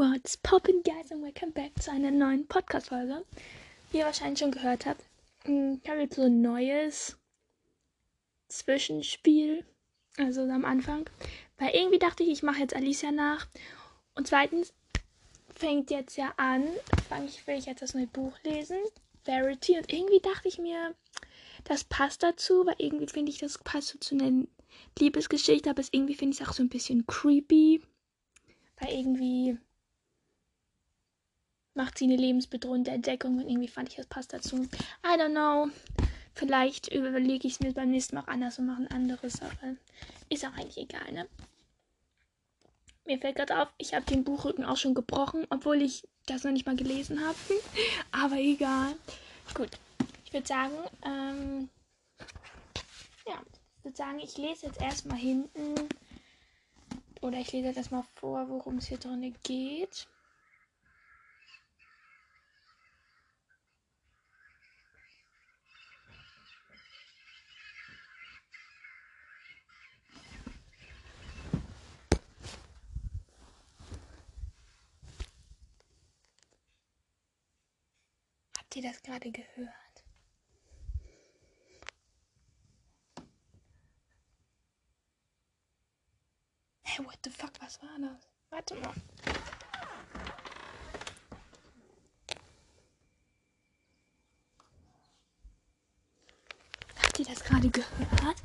What's poppin', guys, and welcome back zu einer neuen Podcast-Folge. Wie ihr wahrscheinlich schon gehört habt, hm, ich habe jetzt so ein neues Zwischenspiel, also am Anfang, weil irgendwie dachte ich, ich mache jetzt Alicia nach. Und zweitens fängt jetzt ja an, fange ich, will ich jetzt das neue Buch lesen, Verity, und irgendwie dachte ich mir, das passt dazu, weil irgendwie finde ich, das passt so zu einer Liebesgeschichte, aber irgendwie finde ich es auch so ein bisschen creepy, weil irgendwie macht sie eine lebensbedrohende Entdeckung und irgendwie fand ich, das passt dazu. I don't know. Vielleicht überlege ich es mir beim nächsten Mal auch anders und mache eine andere Sache. ist auch eigentlich egal, ne? Mir fällt gerade auf, ich habe den Buchrücken auch schon gebrochen, obwohl ich das noch nicht mal gelesen habe. aber egal. Gut, ich würde sagen, ähm, ja, ich würde sagen, ich lese jetzt erstmal hinten oder ich lese jetzt erstmal vor, worum es hier drin geht. ihr das gerade gehört? Hey, what the fuck, was war das? Warte mal. Habt ihr das gerade gehört?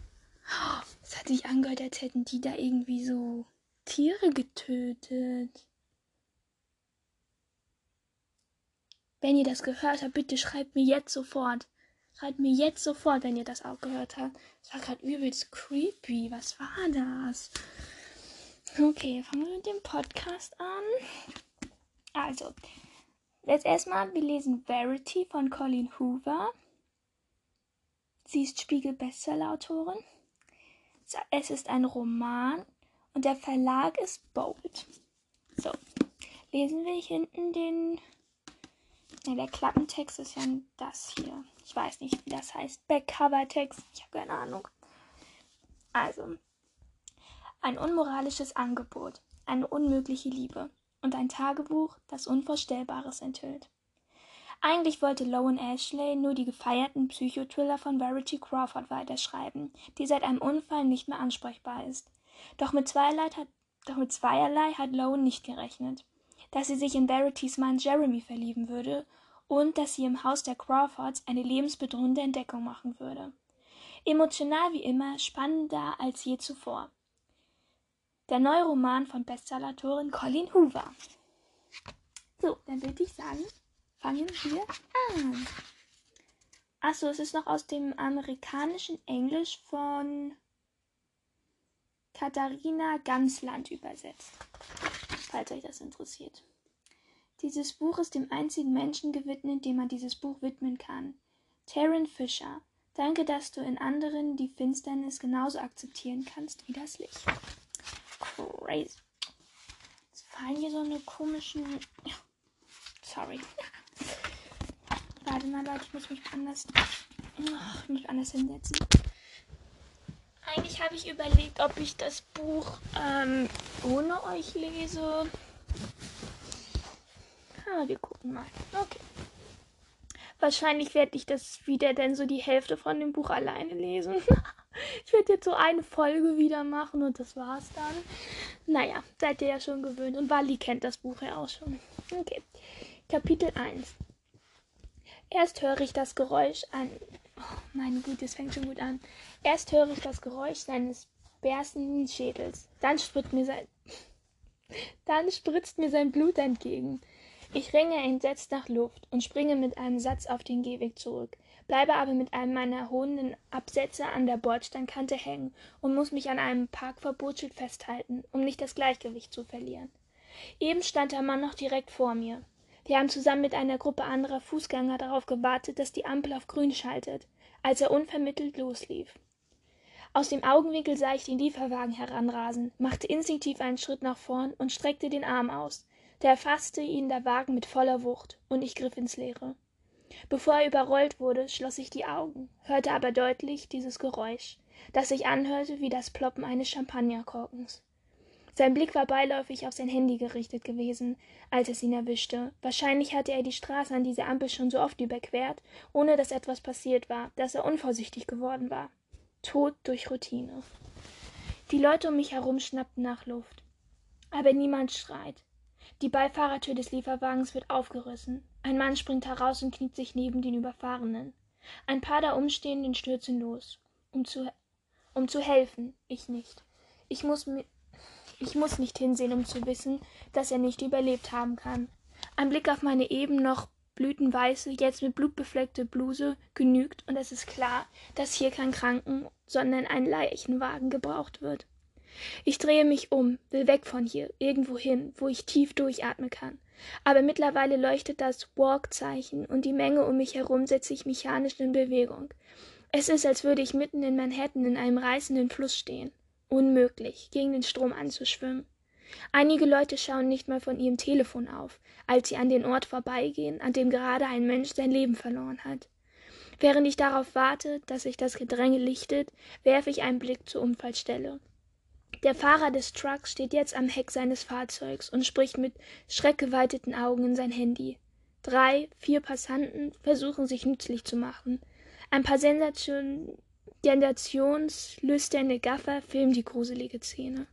Oh, es hat sich angehört, als hätten die da irgendwie so Tiere getötet. Wenn ihr das gehört habt, bitte schreibt mir jetzt sofort. Schreibt mir jetzt sofort, wenn ihr das auch gehört habt. Es war gerade übelst creepy. Was war das? Okay, fangen wir mit dem Podcast an. Also, jetzt erstmal, wir lesen Verity von Colleen Hoover. Sie ist Spiegel-Bestseller-Autorin. Es ist ein Roman und der Verlag ist Bold. So, lesen wir hinten den Ne, der Klappentext ist ja das hier. Ich weiß nicht, wie das heißt. Backcover-Text. Ich habe keine Ahnung. Also, ein unmoralisches Angebot, eine unmögliche Liebe und ein Tagebuch, das Unvorstellbares enthüllt. Eigentlich wollte Lowen Ashley nur die gefeierten Psychothriller von Verity Crawford weiterschreiben, die seit einem Unfall nicht mehr ansprechbar ist. Doch mit zweierlei hat, doch mit zweierlei hat Lowen nicht gerechnet dass sie sich in Verities Mann Jeremy verlieben würde und dass sie im Haus der Crawfords eine lebensbedrohende Entdeckung machen würde. Emotional wie immer, spannender als je zuvor. Der neue Roman von Bestsellerautorin Colleen Hoover. So, dann würde ich sagen, fangen wir an. Achso, es ist noch aus dem amerikanischen Englisch von Katharina Gansland übersetzt falls euch das interessiert. Dieses Buch ist dem einzigen Menschen gewidmet, dem man dieses Buch widmen kann. Taryn Fisher. Danke, dass du in anderen die Finsternis genauso akzeptieren kannst wie das Licht. Crazy. Jetzt fallen hier so eine komischen. Sorry. Warte mal, Leute, ich muss mich anders. Ich muss mich anders hinsetzen. Eigentlich habe ich überlegt, ob ich das Buch ähm, ohne euch lese. Ah, wir gucken mal. Okay. Wahrscheinlich werde ich das wieder denn so die Hälfte von dem Buch alleine lesen. ich werde jetzt so eine Folge wieder machen und das war's dann. Naja, seid ihr ja schon gewöhnt. Und Wally kennt das Buch ja auch schon. Okay. Kapitel 1. Erst höre ich das Geräusch an meine Güte, es fängt schon gut an. Erst höre ich das Geräusch seines berstenden Schädels. Dann spritzt mir sein, dann spritzt mir sein Blut entgegen. Ich ringe entsetzt nach Luft und springe mit einem Satz auf den Gehweg zurück, bleibe aber mit einem meiner hohenden Absätze an der Bordsteinkante hängen und muss mich an einem Parkverbotsschild festhalten, um nicht das Gleichgewicht zu verlieren. Eben stand der Mann noch direkt vor mir. Wir haben zusammen mit einer Gruppe anderer Fußgänger darauf gewartet, dass die Ampel auf grün schaltet als er unvermittelt loslief. Aus dem Augenwinkel sah ich den Lieferwagen heranrasen, machte instinktiv einen Schritt nach vorn und streckte den Arm aus. Da erfasste ihn der Wagen mit voller Wucht, und ich griff ins Leere. Bevor er überrollt wurde, schloss ich die Augen, hörte aber deutlich dieses Geräusch, das sich anhörte wie das Ploppen eines Champagnerkorkens. Sein Blick war beiläufig auf sein Handy gerichtet gewesen, als es ihn erwischte. Wahrscheinlich hatte er die Straße an dieser Ampel schon so oft überquert, ohne dass etwas passiert war, dass er unvorsichtig geworden war. Tod durch Routine. Die Leute um mich herum schnappten nach Luft. Aber niemand schreit. Die Beifahrertür des Lieferwagens wird aufgerissen. Ein Mann springt heraus und kniet sich neben den Überfahrenen. Ein paar der Umstehenden stürzen los, um zu, um zu helfen, ich nicht. Ich muss, ich muss nicht hinsehen, um zu wissen, dass er nicht überlebt haben kann. Ein Blick auf meine eben noch blütenweiße, jetzt mit Blut befleckte Bluse genügt, und es ist klar, dass hier kein Kranken, sondern ein Leichenwagen gebraucht wird. Ich drehe mich um, will weg von hier, irgendwo hin, wo ich tief durchatmen kann. Aber mittlerweile leuchtet das Walk-Zeichen und die Menge um mich herum setze ich mechanisch in Bewegung. Es ist, als würde ich mitten in Manhattan in einem reißenden Fluss stehen. Unmöglich, gegen den Strom anzuschwimmen. Einige Leute schauen nicht mal von ihrem Telefon auf, als sie an den Ort vorbeigehen, an dem gerade ein Mensch sein Leben verloren hat. Während ich darauf warte, dass sich das Gedränge lichtet, werfe ich einen Blick zur Unfallstelle. Der Fahrer des Trucks steht jetzt am Heck seines Fahrzeugs und spricht mit schreckgeweiteten Augen in sein Handy. Drei, vier Passanten versuchen sich nützlich zu machen. Ein paar Sensationen Sensationslüsterne Gaffer filmen die gruselige Szene.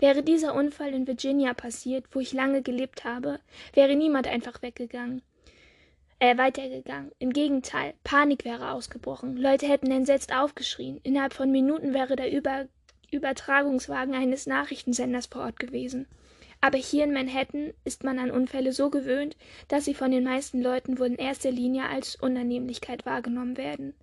Wäre dieser Unfall in Virginia passiert, wo ich lange gelebt habe, wäre niemand einfach weggegangen. Äh, weitergegangen. Im Gegenteil, Panik wäre ausgebrochen. Leute hätten entsetzt aufgeschrien. Innerhalb von Minuten wäre der Über Übertragungswagen eines Nachrichtensenders vor Ort gewesen. Aber hier in Manhattan ist man an Unfälle so gewöhnt, dass sie von den meisten Leuten wohl in erster Linie als Unannehmlichkeit wahrgenommen werden.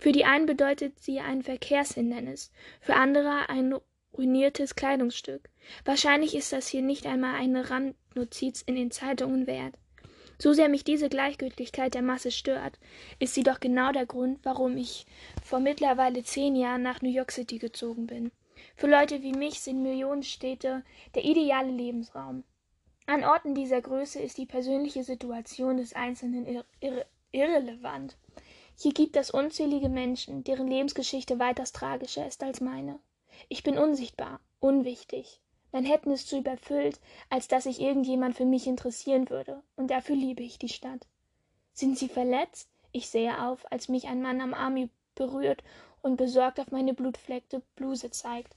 Für die einen bedeutet sie ein Verkehrshindernis, für andere ein ruiniertes Kleidungsstück. Wahrscheinlich ist das hier nicht einmal eine Randnotiz in den Zeitungen wert. So sehr mich diese Gleichgültigkeit der Masse stört, ist sie doch genau der Grund, warum ich vor mittlerweile zehn Jahren nach New York City gezogen bin. Für Leute wie mich sind Millionenstädte der ideale Lebensraum. An Orten dieser Größe ist die persönliche Situation des Einzelnen irre irrelevant hier gibt es unzählige menschen deren lebensgeschichte weitaus tragischer ist als meine ich bin unsichtbar unwichtig mein hätten ist zu überfüllt als daß sich irgend jemand für mich interessieren würde und dafür liebe ich die stadt sind sie verletzt ich sehe auf als mich ein mann am arm berührt und besorgt auf meine blutfleckte bluse zeigt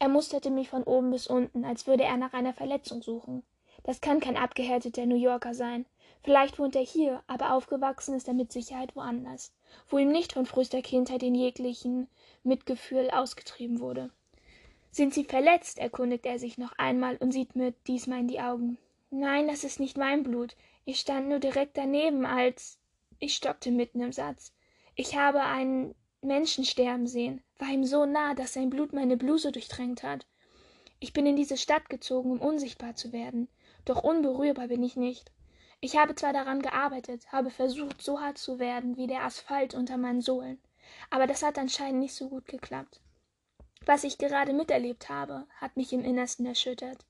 er musterte mich von oben bis unten als würde er nach einer verletzung suchen das kann kein abgehärteter new yorker sein Vielleicht wohnt er hier, aber aufgewachsen ist er mit Sicherheit woanders, wo ihm nicht von frühester Kindheit in jeglichen Mitgefühl ausgetrieben wurde. Sind Sie verletzt? erkundigt er sich noch einmal und sieht mir diesmal in die Augen. Nein, das ist nicht mein Blut. Ich stand nur direkt daneben, als ich stockte mitten im Satz. Ich habe einen Menschen sterben sehen, war ihm so nah, dass sein Blut meine Bluse durchtränkt hat. Ich bin in diese Stadt gezogen, um unsichtbar zu werden, doch unberührbar bin ich nicht. Ich habe zwar daran gearbeitet, habe versucht, so hart zu werden wie der Asphalt unter meinen Sohlen, aber das hat anscheinend nicht so gut geklappt. Was ich gerade miterlebt habe, hat mich im Innersten erschüttert.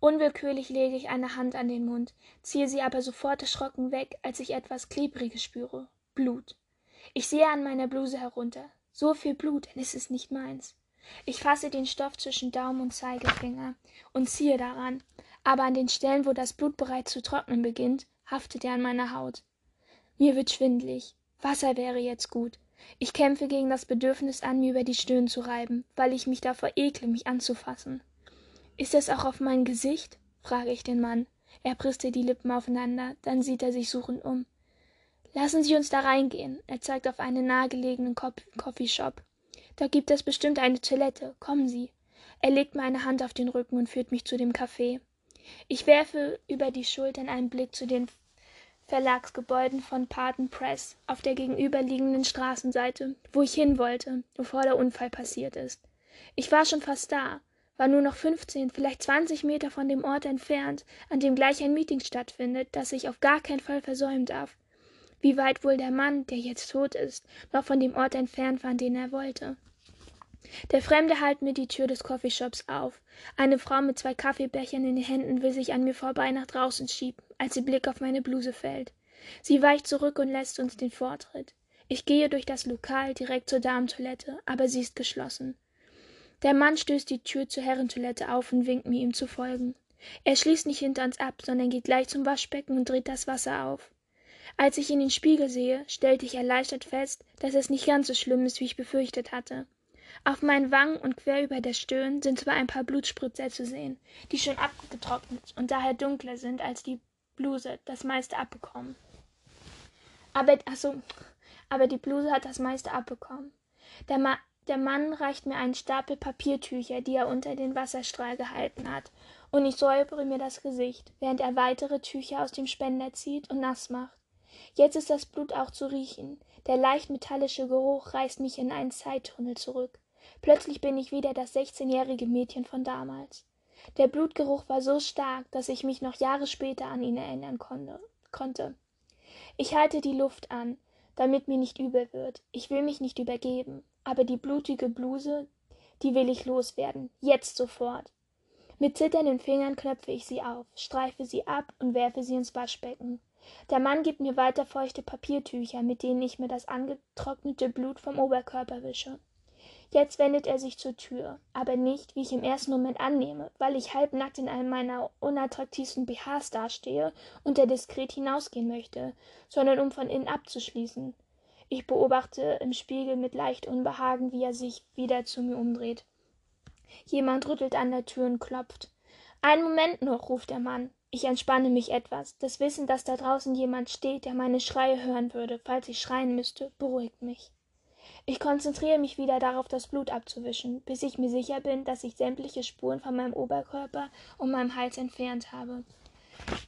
Unwillkürlich lege ich eine Hand an den Mund, ziehe sie aber sofort erschrocken weg, als ich etwas Klebriges spüre. Blut. Ich sehe an meiner Bluse herunter. So viel Blut, denn es ist nicht meins. Ich fasse den Stoff zwischen Daumen und Zeigefinger und ziehe daran, aber an den Stellen, wo das Blut bereits zu trocknen beginnt, haftet er an meiner Haut. Mir wird schwindlig. Wasser wäre jetzt gut. Ich kämpfe gegen das Bedürfnis an, mir über die Stirn zu reiben, weil ich mich davor ekle, mich anzufassen. Ist es auch auf mein Gesicht? frage ich den Mann. Er presste die Lippen aufeinander, dann sieht er sich suchend um. Lassen Sie uns da reingehen. Er zeigt auf einen nahegelegenen Coffeeshop. Da gibt es bestimmt eine Toilette. Kommen Sie. Er legt mir eine Hand auf den Rücken und führt mich zu dem Café. Ich werfe über die Schultern einen Blick zu den Verlagsgebäuden von Paten Press auf der gegenüberliegenden Straßenseite, wo ich hin wollte, bevor der Unfall passiert ist. Ich war schon fast da, war nur noch fünfzehn, vielleicht zwanzig Meter von dem Ort entfernt, an dem gleich ein Meeting stattfindet, das ich auf gar keinen Fall versäumen darf. Wie weit wohl der Mann, der jetzt tot ist, noch von dem Ort entfernt war, an den er wollte? Der Fremde hallt mir die Tür des Coffeeshops auf. Eine Frau mit zwei Kaffeebechern in den Händen will sich an mir vorbei nach draußen schieben, als ihr Blick auf meine Bluse fällt. Sie weicht zurück und lässt uns den Vortritt. Ich gehe durch das Lokal direkt zur Damentoilette, aber sie ist geschlossen. Der Mann stößt die Tür zur Herrentoilette auf und winkt mir, ihm zu folgen. Er schließt nicht hinter uns ab, sondern geht gleich zum Waschbecken und dreht das Wasser auf. Als ich in den Spiegel sehe, stellte ich erleichtert fest, dass es nicht ganz so schlimm ist, wie ich befürchtet hatte auf meinen wangen und quer über der stirn sind zwar ein paar blutspritzer zu sehen die schon abgetrocknet und daher dunkler sind als die bluse das meiste abbekommen aber ach aber die bluse hat das meiste abbekommen der, Ma der mann reicht mir einen stapel papiertücher die er unter den wasserstrahl gehalten hat und ich säubere mir das gesicht während er weitere tücher aus dem spender zieht und naß macht Jetzt ist das Blut auch zu riechen. Der leicht metallische Geruch reißt mich in einen Zeittunnel zurück. Plötzlich bin ich wieder das 16-jährige Mädchen von damals. Der Blutgeruch war so stark, dass ich mich noch Jahre später an ihn erinnern konnte. Ich halte die Luft an, damit mir nicht übel wird. Ich will mich nicht übergeben, aber die blutige Bluse, die will ich loswerden, jetzt sofort. Mit zitternden Fingern knöpfe ich sie auf, streife sie ab und werfe sie ins Waschbecken. Der Mann gibt mir weiter feuchte Papiertücher, mit denen ich mir das angetrocknete Blut vom Oberkörper wische. Jetzt wendet er sich zur Tür, aber nicht, wie ich im ersten Moment annehme, weil ich halbnackt in einem meiner unattraktivsten BHs dastehe und er diskret hinausgehen möchte, sondern um von innen abzuschließen. Ich beobachte im Spiegel mit leicht Unbehagen, wie er sich wieder zu mir umdreht. Jemand rüttelt an der Tür und klopft. Einen Moment noch, ruft der Mann. Ich entspanne mich etwas. Das Wissen, dass da draußen jemand steht, der meine Schreie hören würde, falls ich schreien müsste, beruhigt mich. Ich konzentriere mich wieder darauf, das Blut abzuwischen, bis ich mir sicher bin, dass ich sämtliche Spuren von meinem Oberkörper und meinem Hals entfernt habe.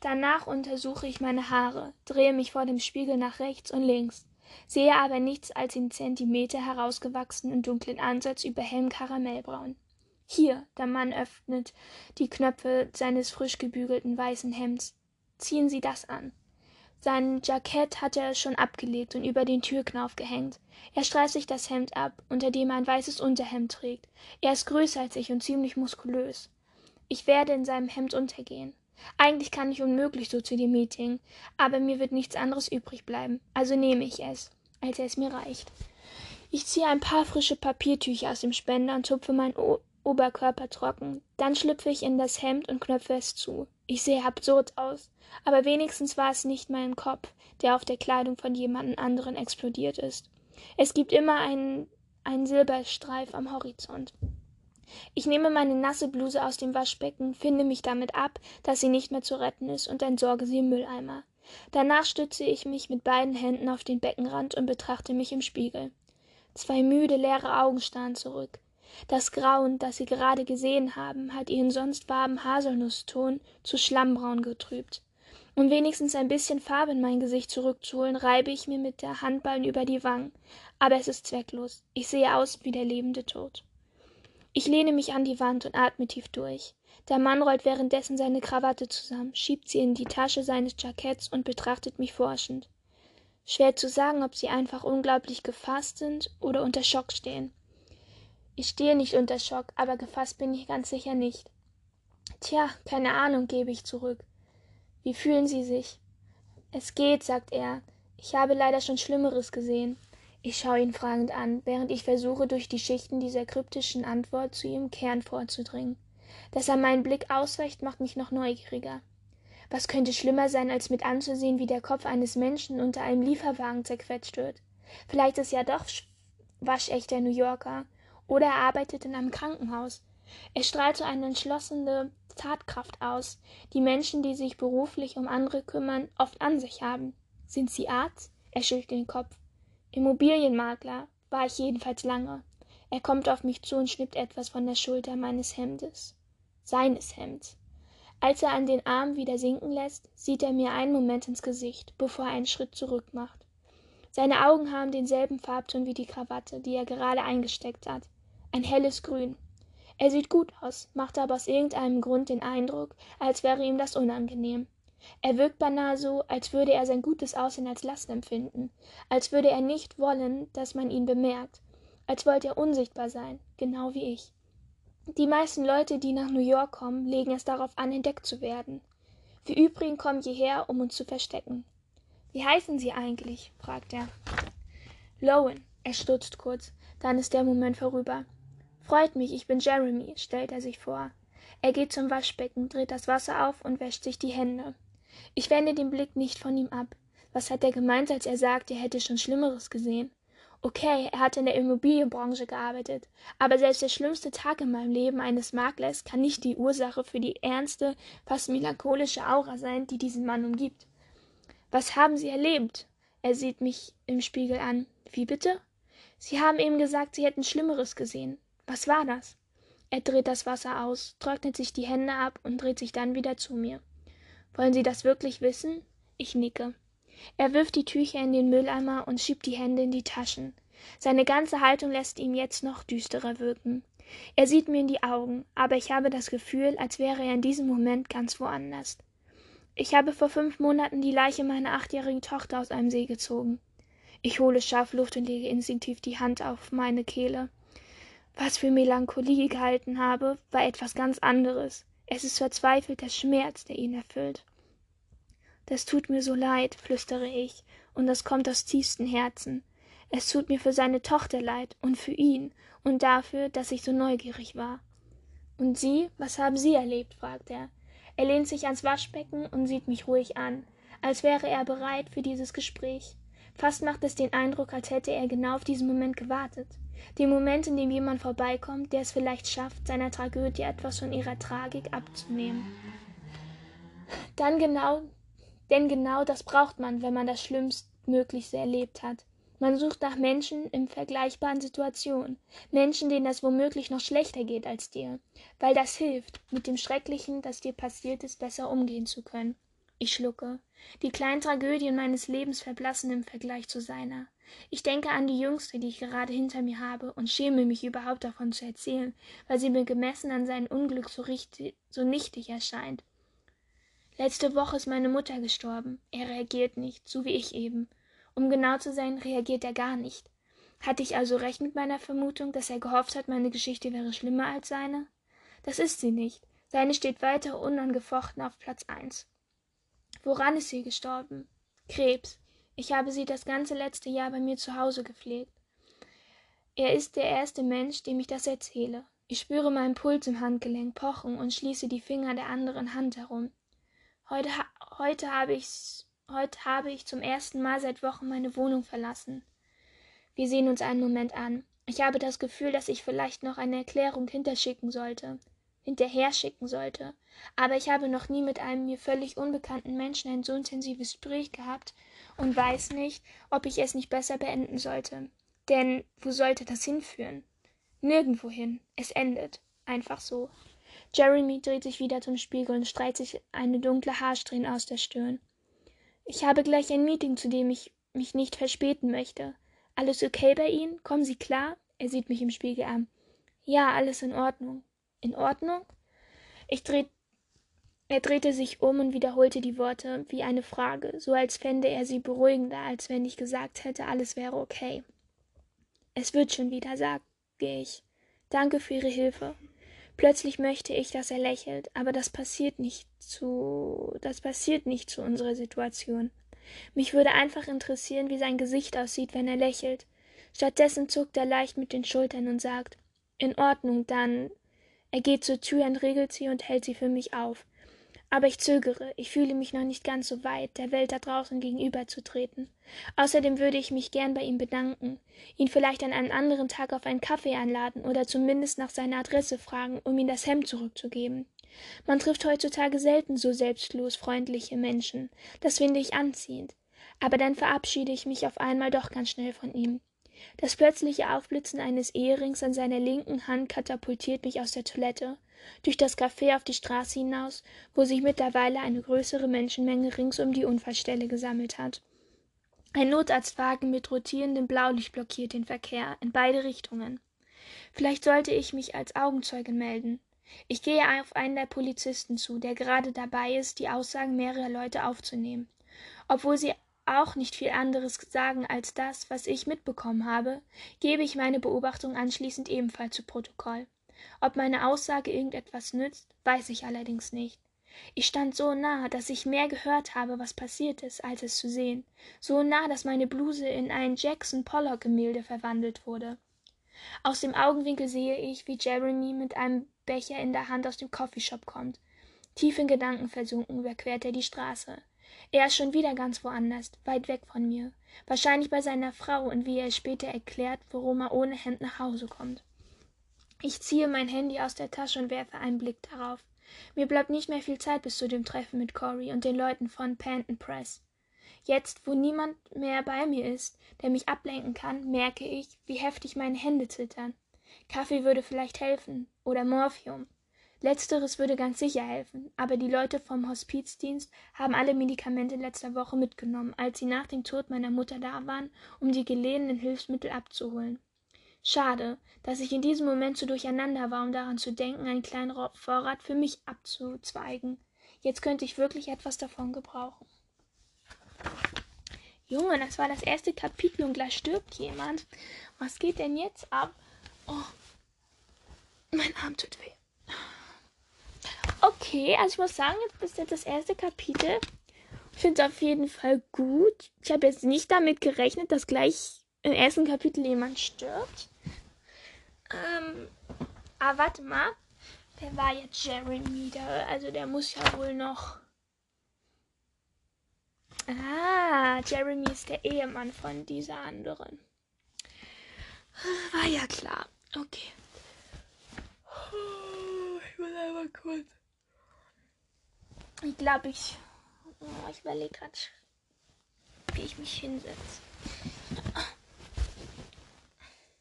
Danach untersuche ich meine Haare, drehe mich vor dem Spiegel nach rechts und links, sehe aber nichts als den Zentimeter herausgewachsenen dunklen Ansatz über hellem Karamellbraun. Hier, der Mann öffnet die Knöpfe seines frisch gebügelten weißen Hemds. Ziehen Sie das an. Sein Jackett hatte er schon abgelegt und über den Türknauf gehängt. Er streift sich das Hemd ab, unter dem er ein weißes Unterhemd trägt. Er ist größer als ich und ziemlich muskulös. Ich werde in seinem Hemd untergehen. Eigentlich kann ich unmöglich so zu dem Meeting, aber mir wird nichts anderes übrig bleiben, also nehme ich es, als er es mir reicht. Ich ziehe ein paar frische Papiertücher aus dem Spender und tupfe meinen o Oberkörper trocken, dann schlüpfe ich in das Hemd und knöpfe es zu. Ich sehe absurd aus, aber wenigstens war es nicht mein Kopf, der auf der Kleidung von jemand anderen explodiert ist. Es gibt immer einen, einen Silberstreif am Horizont. Ich nehme meine nasse Bluse aus dem Waschbecken, finde mich damit ab, dass sie nicht mehr zu retten ist und entsorge sie im Mülleimer. Danach stütze ich mich mit beiden Händen auf den Beckenrand und betrachte mich im Spiegel. Zwei müde, leere Augen starren zurück das grauen das sie gerade gesehen haben hat ihren sonst warmen haselnußton zu schlammbraun getrübt um wenigstens ein bißchen farbe in mein gesicht zurückzuholen reibe ich mir mit der Handballen über die wangen aber es ist zwecklos ich sehe aus wie der lebende tod ich lehne mich an die wand und atme tief durch der mann rollt währenddessen seine krawatte zusammen schiebt sie in die tasche seines jacketts und betrachtet mich forschend schwer zu sagen ob sie einfach unglaublich gefaßt sind oder unter schock stehen ich stehe nicht unter Schock, aber gefasst bin ich ganz sicher nicht. Tja, keine Ahnung, gebe ich zurück. Wie fühlen Sie sich? Es geht, sagt er. Ich habe leider schon Schlimmeres gesehen. Ich schaue ihn fragend an, während ich versuche, durch die Schichten dieser kryptischen Antwort zu ihrem Kern vorzudringen. Dass er meinen Blick ausweicht, macht mich noch neugieriger. Was könnte schlimmer sein, als mit anzusehen, wie der Kopf eines Menschen unter einem Lieferwagen zerquetscht wird? Vielleicht ist ja doch waschechter New Yorker, oder er arbeitet in einem Krankenhaus. Er strahlte eine entschlossene Tatkraft aus, die Menschen, die sich beruflich um andere kümmern, oft an sich haben. Sind Sie Arzt? Er schüttelt den Kopf. Immobilienmakler war ich jedenfalls lange. Er kommt auf mich zu und schnippt etwas von der Schulter meines Hemdes. Seines Hemds. Als er an den Arm wieder sinken lässt, sieht er mir einen Moment ins Gesicht, bevor er einen Schritt zurück macht. Seine Augen haben denselben Farbton wie die Krawatte, die er gerade eingesteckt hat ein helles Grün. Er sieht gut aus, macht aber aus irgendeinem Grund den Eindruck, als wäre ihm das unangenehm. Er wirkt beinahe so, als würde er sein gutes Aussehen als Last empfinden, als würde er nicht wollen, dass man ihn bemerkt, als wollte er unsichtbar sein, genau wie ich. Die meisten Leute, die nach New York kommen, legen es darauf an, entdeckt zu werden. Wir übrigen kommen hierher, um uns zu verstecken. Wie heißen Sie eigentlich? fragt er. Lowen. Er stutzt kurz, dann ist der Moment vorüber. Freut mich, ich bin Jeremy, stellt er sich vor. Er geht zum Waschbecken, dreht das Wasser auf und wäscht sich die Hände. Ich wende den Blick nicht von ihm ab. Was hat er gemeint, als er sagt, er hätte schon Schlimmeres gesehen? Okay, er hat in der Immobilienbranche gearbeitet, aber selbst der schlimmste Tag in meinem Leben eines Maklers kann nicht die Ursache für die ernste, fast melancholische Aura sein, die diesen Mann umgibt. Was haben Sie erlebt? Er sieht mich im Spiegel an. Wie bitte? Sie haben eben gesagt, Sie hätten Schlimmeres gesehen. Was war das? Er dreht das Wasser aus, trocknet sich die Hände ab und dreht sich dann wieder zu mir. Wollen Sie das wirklich wissen? Ich nicke. Er wirft die Tücher in den Mülleimer und schiebt die Hände in die Taschen. Seine ganze Haltung lässt ihm jetzt noch düsterer wirken. Er sieht mir in die Augen, aber ich habe das Gefühl, als wäre er in diesem Moment ganz woanders. Ich habe vor fünf Monaten die Leiche meiner achtjährigen Tochter aus einem See gezogen. Ich hole scharf Luft und lege instinktiv die Hand auf meine Kehle was für melancholie gehalten habe war etwas ganz anderes es ist verzweifelter schmerz der ihn erfüllt das tut mir so leid flüstere ich und das kommt aus tiefstem herzen es tut mir für seine tochter leid und für ihn und dafür daß ich so neugierig war und sie was haben sie erlebt fragt er er lehnt sich ans waschbecken und sieht mich ruhig an als wäre er bereit für dieses gespräch fast macht es den eindruck als hätte er genau auf diesen moment gewartet den Moment, in dem jemand vorbeikommt, der es vielleicht schafft, seiner Tragödie etwas von ihrer Tragik abzunehmen. Dann genau, denn genau das braucht man, wenn man das Schlimmstmöglichste erlebt hat. Man sucht nach Menschen in vergleichbaren Situationen, Menschen, denen das womöglich noch schlechter geht als dir, weil das hilft, mit dem Schrecklichen, das dir passiert ist, besser umgehen zu können. Ich schlucke. Die kleinen Tragödien meines Lebens verblassen im Vergleich zu seiner. Ich denke an die jüngste, die ich gerade hinter mir habe, und schäme mich überhaupt davon zu erzählen, weil sie mir gemessen an seinem Unglück so, richtig, so nichtig erscheint. Letzte Woche ist meine Mutter gestorben. Er reagiert nicht, so wie ich eben. Um genau zu sein, reagiert er gar nicht. Hatte ich also recht mit meiner Vermutung, dass er gehofft hat, meine Geschichte wäre schlimmer als seine? Das ist sie nicht. Seine steht weiter unangefochten auf Platz eins. Woran ist sie gestorben? Krebs. Ich habe sie das ganze letzte Jahr bei mir zu Hause gepflegt. Er ist der erste Mensch, dem ich das erzähle. Ich spüre meinen Puls im Handgelenk pochen und schließe die Finger der anderen Hand herum. Heute, heute, habe, ich, heute habe ich zum ersten Mal seit Wochen meine Wohnung verlassen. Wir sehen uns einen Moment an. Ich habe das Gefühl, dass ich vielleicht noch eine Erklärung hinterschicken sollte hinterher schicken sollte. Aber ich habe noch nie mit einem mir völlig unbekannten Menschen ein so intensives Gespräch gehabt und weiß nicht, ob ich es nicht besser beenden sollte. Denn wo sollte das hinführen? Nirgendwohin. Es endet. Einfach so. Jeremy dreht sich wieder zum Spiegel und streicht sich eine dunkle Haarsträhne aus der Stirn. Ich habe gleich ein Meeting, zu dem ich mich nicht verspäten möchte. Alles okay bei Ihnen? Kommen Sie klar? Er sieht mich im Spiegel an. Ja, alles in Ordnung in Ordnung? Ich drehte er drehte sich um und wiederholte die Worte wie eine Frage, so als fände er sie beruhigender, als wenn ich gesagt hätte, alles wäre okay. Es wird schon wieder, sagte ich. Danke für Ihre Hilfe. Plötzlich möchte ich, dass er lächelt, aber das passiert nicht zu das passiert nicht zu unserer Situation. Mich würde einfach interessieren, wie sein Gesicht aussieht, wenn er lächelt. Stattdessen zuckt er leicht mit den Schultern und sagt In Ordnung, dann er geht zur Tür, entriegelt sie und hält sie für mich auf. Aber ich zögere, ich fühle mich noch nicht ganz so weit, der Welt da draußen gegenüberzutreten. Außerdem würde ich mich gern bei ihm bedanken, ihn vielleicht an einem anderen Tag auf einen Kaffee einladen oder zumindest nach seiner Adresse fragen, um ihm das Hemd zurückzugeben. Man trifft heutzutage selten so selbstlos freundliche Menschen, das finde ich anziehend. Aber dann verabschiede ich mich auf einmal doch ganz schnell von ihm das plötzliche aufblitzen eines eherings an seiner linken hand katapultiert mich aus der toilette durch das Café auf die straße hinaus wo sich mittlerweile eine größere menschenmenge rings um die unfallstelle gesammelt hat ein notarztwagen mit rotierendem blaulicht blockiert den verkehr in beide richtungen vielleicht sollte ich mich als Augenzeuge melden ich gehe auf einen der polizisten zu der gerade dabei ist die aussagen mehrerer leute aufzunehmen obwohl sie auch nicht viel anderes sagen als das, was ich mitbekommen habe, gebe ich meine Beobachtung anschließend ebenfalls zu Protokoll. Ob meine Aussage irgendetwas nützt, weiß ich allerdings nicht. Ich stand so nah, dass ich mehr gehört habe, was passiert ist, als es zu sehen. So nah, dass meine Bluse in ein Jackson Pollock Gemälde verwandelt wurde. Aus dem Augenwinkel sehe ich, wie Jeremy mit einem Becher in der Hand aus dem Coffeeshop kommt. Tief in Gedanken versunken überquert er die Straße er ist schon wieder ganz woanders, weit weg von mir wahrscheinlich bei seiner frau und wie er später erklärt warum er ohne hemd nach hause kommt ich ziehe mein handy aus der tasche und werfe einen blick darauf mir bleibt nicht mehr viel zeit bis zu dem treffen mit Cory und den leuten von panton press jetzt wo niemand mehr bei mir ist der mich ablenken kann merke ich wie heftig meine hände zittern kaffee würde vielleicht helfen oder morphium Letzteres würde ganz sicher helfen, aber die Leute vom Hospizdienst haben alle Medikamente letzter Woche mitgenommen, als sie nach dem Tod meiner Mutter da waren, um die geliehenen Hilfsmittel abzuholen. Schade, dass ich in diesem Moment so durcheinander war, um daran zu denken, einen kleinen Vorrat für mich abzuzweigen. Jetzt könnte ich wirklich etwas davon gebrauchen. Junge, das war das erste Kapitel und gleich stirbt jemand. Was geht denn jetzt ab? Oh, mein Arm tut weh. Okay, also ich muss sagen, jetzt ist jetzt das erste Kapitel. Ich finde es auf jeden Fall gut. Ich habe jetzt nicht damit gerechnet, dass gleich im ersten Kapitel jemand stirbt. Ähm, aber ah, warte mal. Wer war jetzt Jeremy da? Also der muss ja wohl noch. Ah, Jeremy ist der Ehemann von dieser anderen. Ah, war ja klar. Okay. Oh, ich muss einfach kurz. Ich glaube, ich. Oh, ich überlege gerade, wie ich mich hinsetze.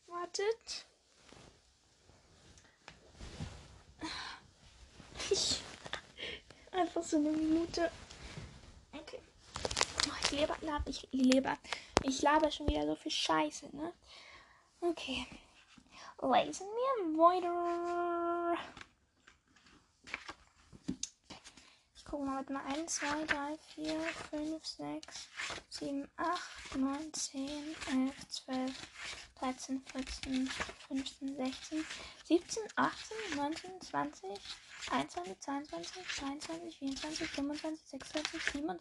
Wartet. Ich. Einfach so eine Minute. Okay. Oh, ich leber, lab, ich leber. Ich laber schon wieder so viel Scheiße, ne? Okay. Lesen wir weiter. Gucken wir mal. 1, 2, 3, 4, 5, 6, 7, 8, 9, 10, 11, 12, 13, 14, 15, 16, 17, 18, 19, 20, 21, 22, 23, 24, 25, 26, 27.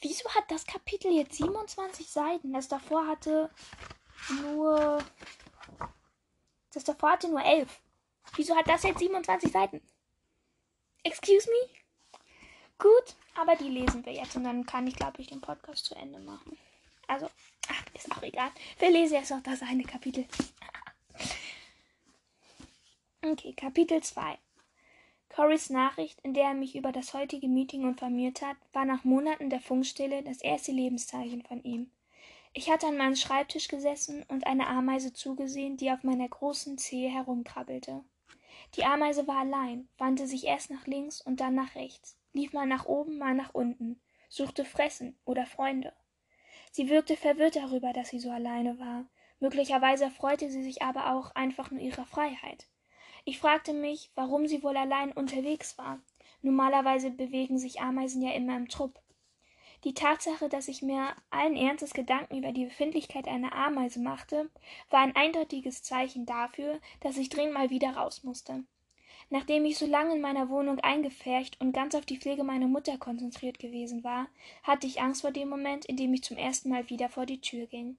Wieso hat das Kapitel jetzt 27 Seiten? Das davor hatte nur. Das davor hatte nur 11. Wieso hat das jetzt 27 Seiten? Excuse me? Gut, aber die lesen wir jetzt und dann kann ich, glaube ich, den Podcast zu Ende machen. Also, ach, ist auch egal. Wir lesen jetzt noch das eine Kapitel. Okay, Kapitel 2. Corys Nachricht, in der er mich über das heutige Meeting informiert hat, war nach Monaten der Funkstille das erste Lebenszeichen von ihm. Ich hatte an meinem Schreibtisch gesessen und einer Ameise zugesehen, die auf meiner großen Zehe herumkrabbelte. Die Ameise war allein, wandte sich erst nach links und dann nach rechts lief mal nach oben, mal nach unten, suchte Fressen oder Freunde. Sie wirkte verwirrt darüber, dass sie so alleine war. Möglicherweise freute sie sich aber auch einfach nur ihrer Freiheit. Ich fragte mich, warum sie wohl allein unterwegs war. Normalerweise bewegen sich Ameisen ja immer im Trupp. Die Tatsache, dass ich mir allen Ernstes Gedanken über die Befindlichkeit einer Ameise machte, war ein eindeutiges Zeichen dafür, dass ich dringend mal wieder raus musste. Nachdem ich so lange in meiner Wohnung eingepfercht und ganz auf die Pflege meiner Mutter konzentriert gewesen war, hatte ich Angst vor dem Moment, in dem ich zum ersten Mal wieder vor die Tür ging.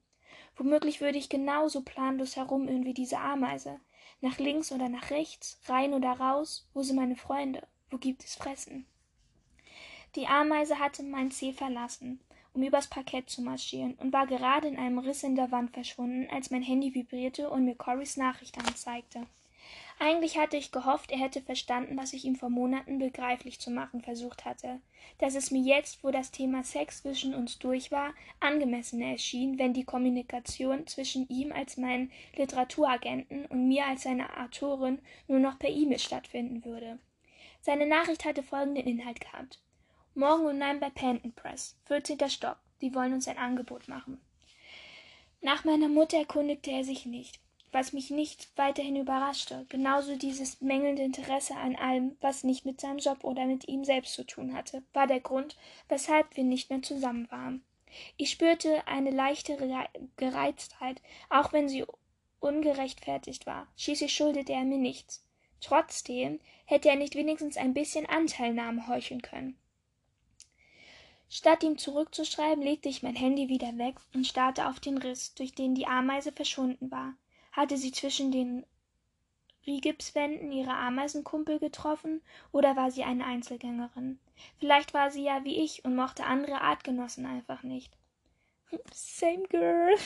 Womöglich würde ich genauso planlos herumirren wie diese Ameise. Nach links oder nach rechts, rein oder raus, wo sind meine Freunde? Wo gibt es Fressen? Die Ameise hatte mein Zeh verlassen, um übers Parkett zu marschieren, und war gerade in einem Riss in der Wand verschwunden, als mein Handy vibrierte und mir Corys Nachricht anzeigte. Eigentlich hatte ich gehofft, er hätte verstanden, was ich ihm vor Monaten begreiflich zu machen versucht hatte, dass es mir jetzt, wo das Thema Sex zwischen uns durch war, angemessener erschien, wenn die Kommunikation zwischen ihm als meinen Literaturagenten und mir als seiner Autorin nur noch per E-Mail stattfinden würde. Seine Nachricht hatte folgenden Inhalt gehabt. Morgen um neun bei Panton Press, 14. Stock. Die wollen uns ein Angebot machen. Nach meiner Mutter erkundigte er sich nicht was mich nicht weiterhin überraschte, genauso dieses mängelnde Interesse an allem, was nicht mit seinem Job oder mit ihm selbst zu tun hatte, war der Grund, weshalb wir nicht mehr zusammen waren. Ich spürte eine leichte Gereiztheit, auch wenn sie ungerechtfertigt war. Schließlich schuldete er mir nichts. Trotzdem hätte er nicht wenigstens ein bisschen Anteilnahme heucheln können. Statt ihm zurückzuschreiben, legte ich mein Handy wieder weg und starrte auf den Riss, durch den die Ameise verschwunden war. Hatte sie zwischen den Rigipswänden ihre Ameisenkumpel getroffen, oder war sie eine Einzelgängerin? Vielleicht war sie ja wie ich und mochte andere Artgenossen einfach nicht. Same girl.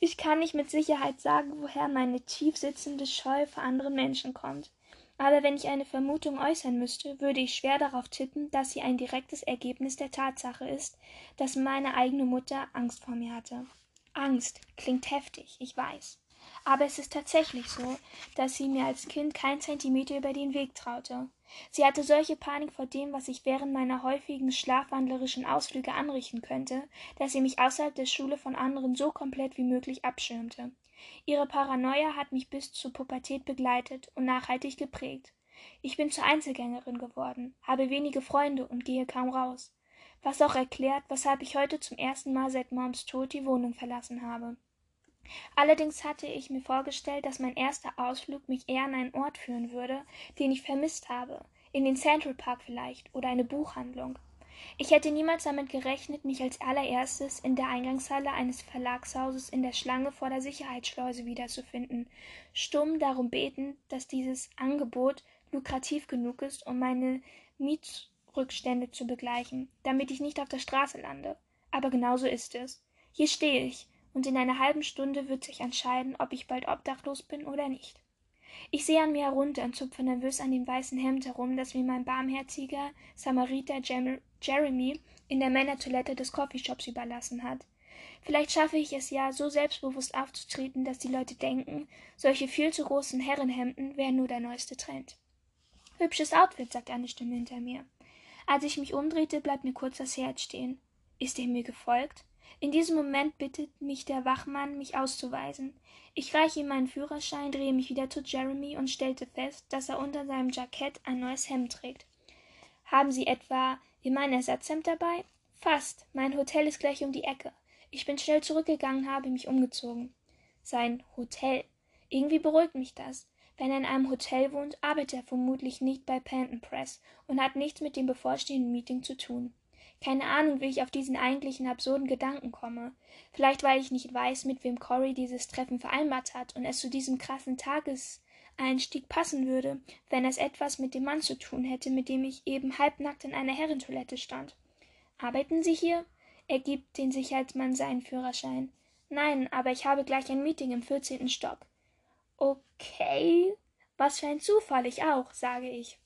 Ich kann nicht mit Sicherheit sagen, woher meine tief sitzende Scheu vor anderen Menschen kommt. Aber wenn ich eine Vermutung äußern müsste, würde ich schwer darauf tippen, dass sie ein direktes Ergebnis der Tatsache ist, dass meine eigene Mutter Angst vor mir hatte. Angst klingt heftig, ich weiß. Aber es ist tatsächlich so, dass sie mir als Kind keinen Zentimeter über den Weg traute. Sie hatte solche Panik vor dem, was ich während meiner häufigen schlafwandlerischen Ausflüge anrichten könnte, dass sie mich außerhalb der Schule von anderen so komplett wie möglich abschirmte. Ihre Paranoia hat mich bis zur Pubertät begleitet und nachhaltig geprägt. Ich bin zur Einzelgängerin geworden, habe wenige Freunde und gehe kaum raus was auch erklärt, weshalb ich heute zum ersten Mal seit Moms Tod die Wohnung verlassen habe. Allerdings hatte ich mir vorgestellt, dass mein erster Ausflug mich eher an einen Ort führen würde, den ich vermisst habe, in den Central Park vielleicht oder eine Buchhandlung. Ich hätte niemals damit gerechnet, mich als allererstes in der Eingangshalle eines Verlagshauses in der Schlange vor der Sicherheitsschleuse wiederzufinden, stumm darum betend, dass dieses Angebot lukrativ genug ist, um meine Miet rückstände zu begleichen damit ich nicht auf der straße lande aber genau so ist es hier stehe ich und in einer halben stunde wird sich entscheiden ob ich bald obdachlos bin oder nicht ich sehe an mir herunter und zupfe nervös an dem weißen hemd herum das mir mein barmherziger samariter jeremy in der männertoilette des coffeeshops überlassen hat vielleicht schaffe ich es ja so selbstbewußt aufzutreten daß die leute denken solche viel zu großen herrenhemden wären nur der neueste trend hübsches outfit sagt eine stimme hinter mir als ich mich umdrehte, bleibt mir kurz das Herz stehen. Ist er mir gefolgt? In diesem Moment bittet mich der Wachmann, mich auszuweisen. Ich reiche ihm meinen Führerschein, drehe mich wieder zu Jeremy und stellte fest, dass er unter seinem Jackett ein neues Hemd trägt. Haben Sie etwa immer ein Ersatzhemd dabei? Fast. Mein Hotel ist gleich um die Ecke. Ich bin schnell zurückgegangen, habe mich umgezogen. Sein Hotel. Irgendwie beruhigt mich das. Wenn er in einem Hotel wohnt, arbeitet er vermutlich nicht bei Panton Press und hat nichts mit dem bevorstehenden Meeting zu tun. Keine Ahnung, wie ich auf diesen eigentlichen absurden Gedanken komme. Vielleicht, weil ich nicht weiß, mit wem Cory dieses Treffen vereinbart hat und es zu diesem krassen Tageseinstieg passen würde, wenn es etwas mit dem Mann zu tun hätte, mit dem ich eben halbnackt in einer Herrentoilette stand. Arbeiten Sie hier? Er gibt den Sicherheitsmann seinen Führerschein. Nein, aber ich habe gleich ein Meeting im vierzehnten Stock. Okay. Was für ein Zufall, ich auch, sage ich.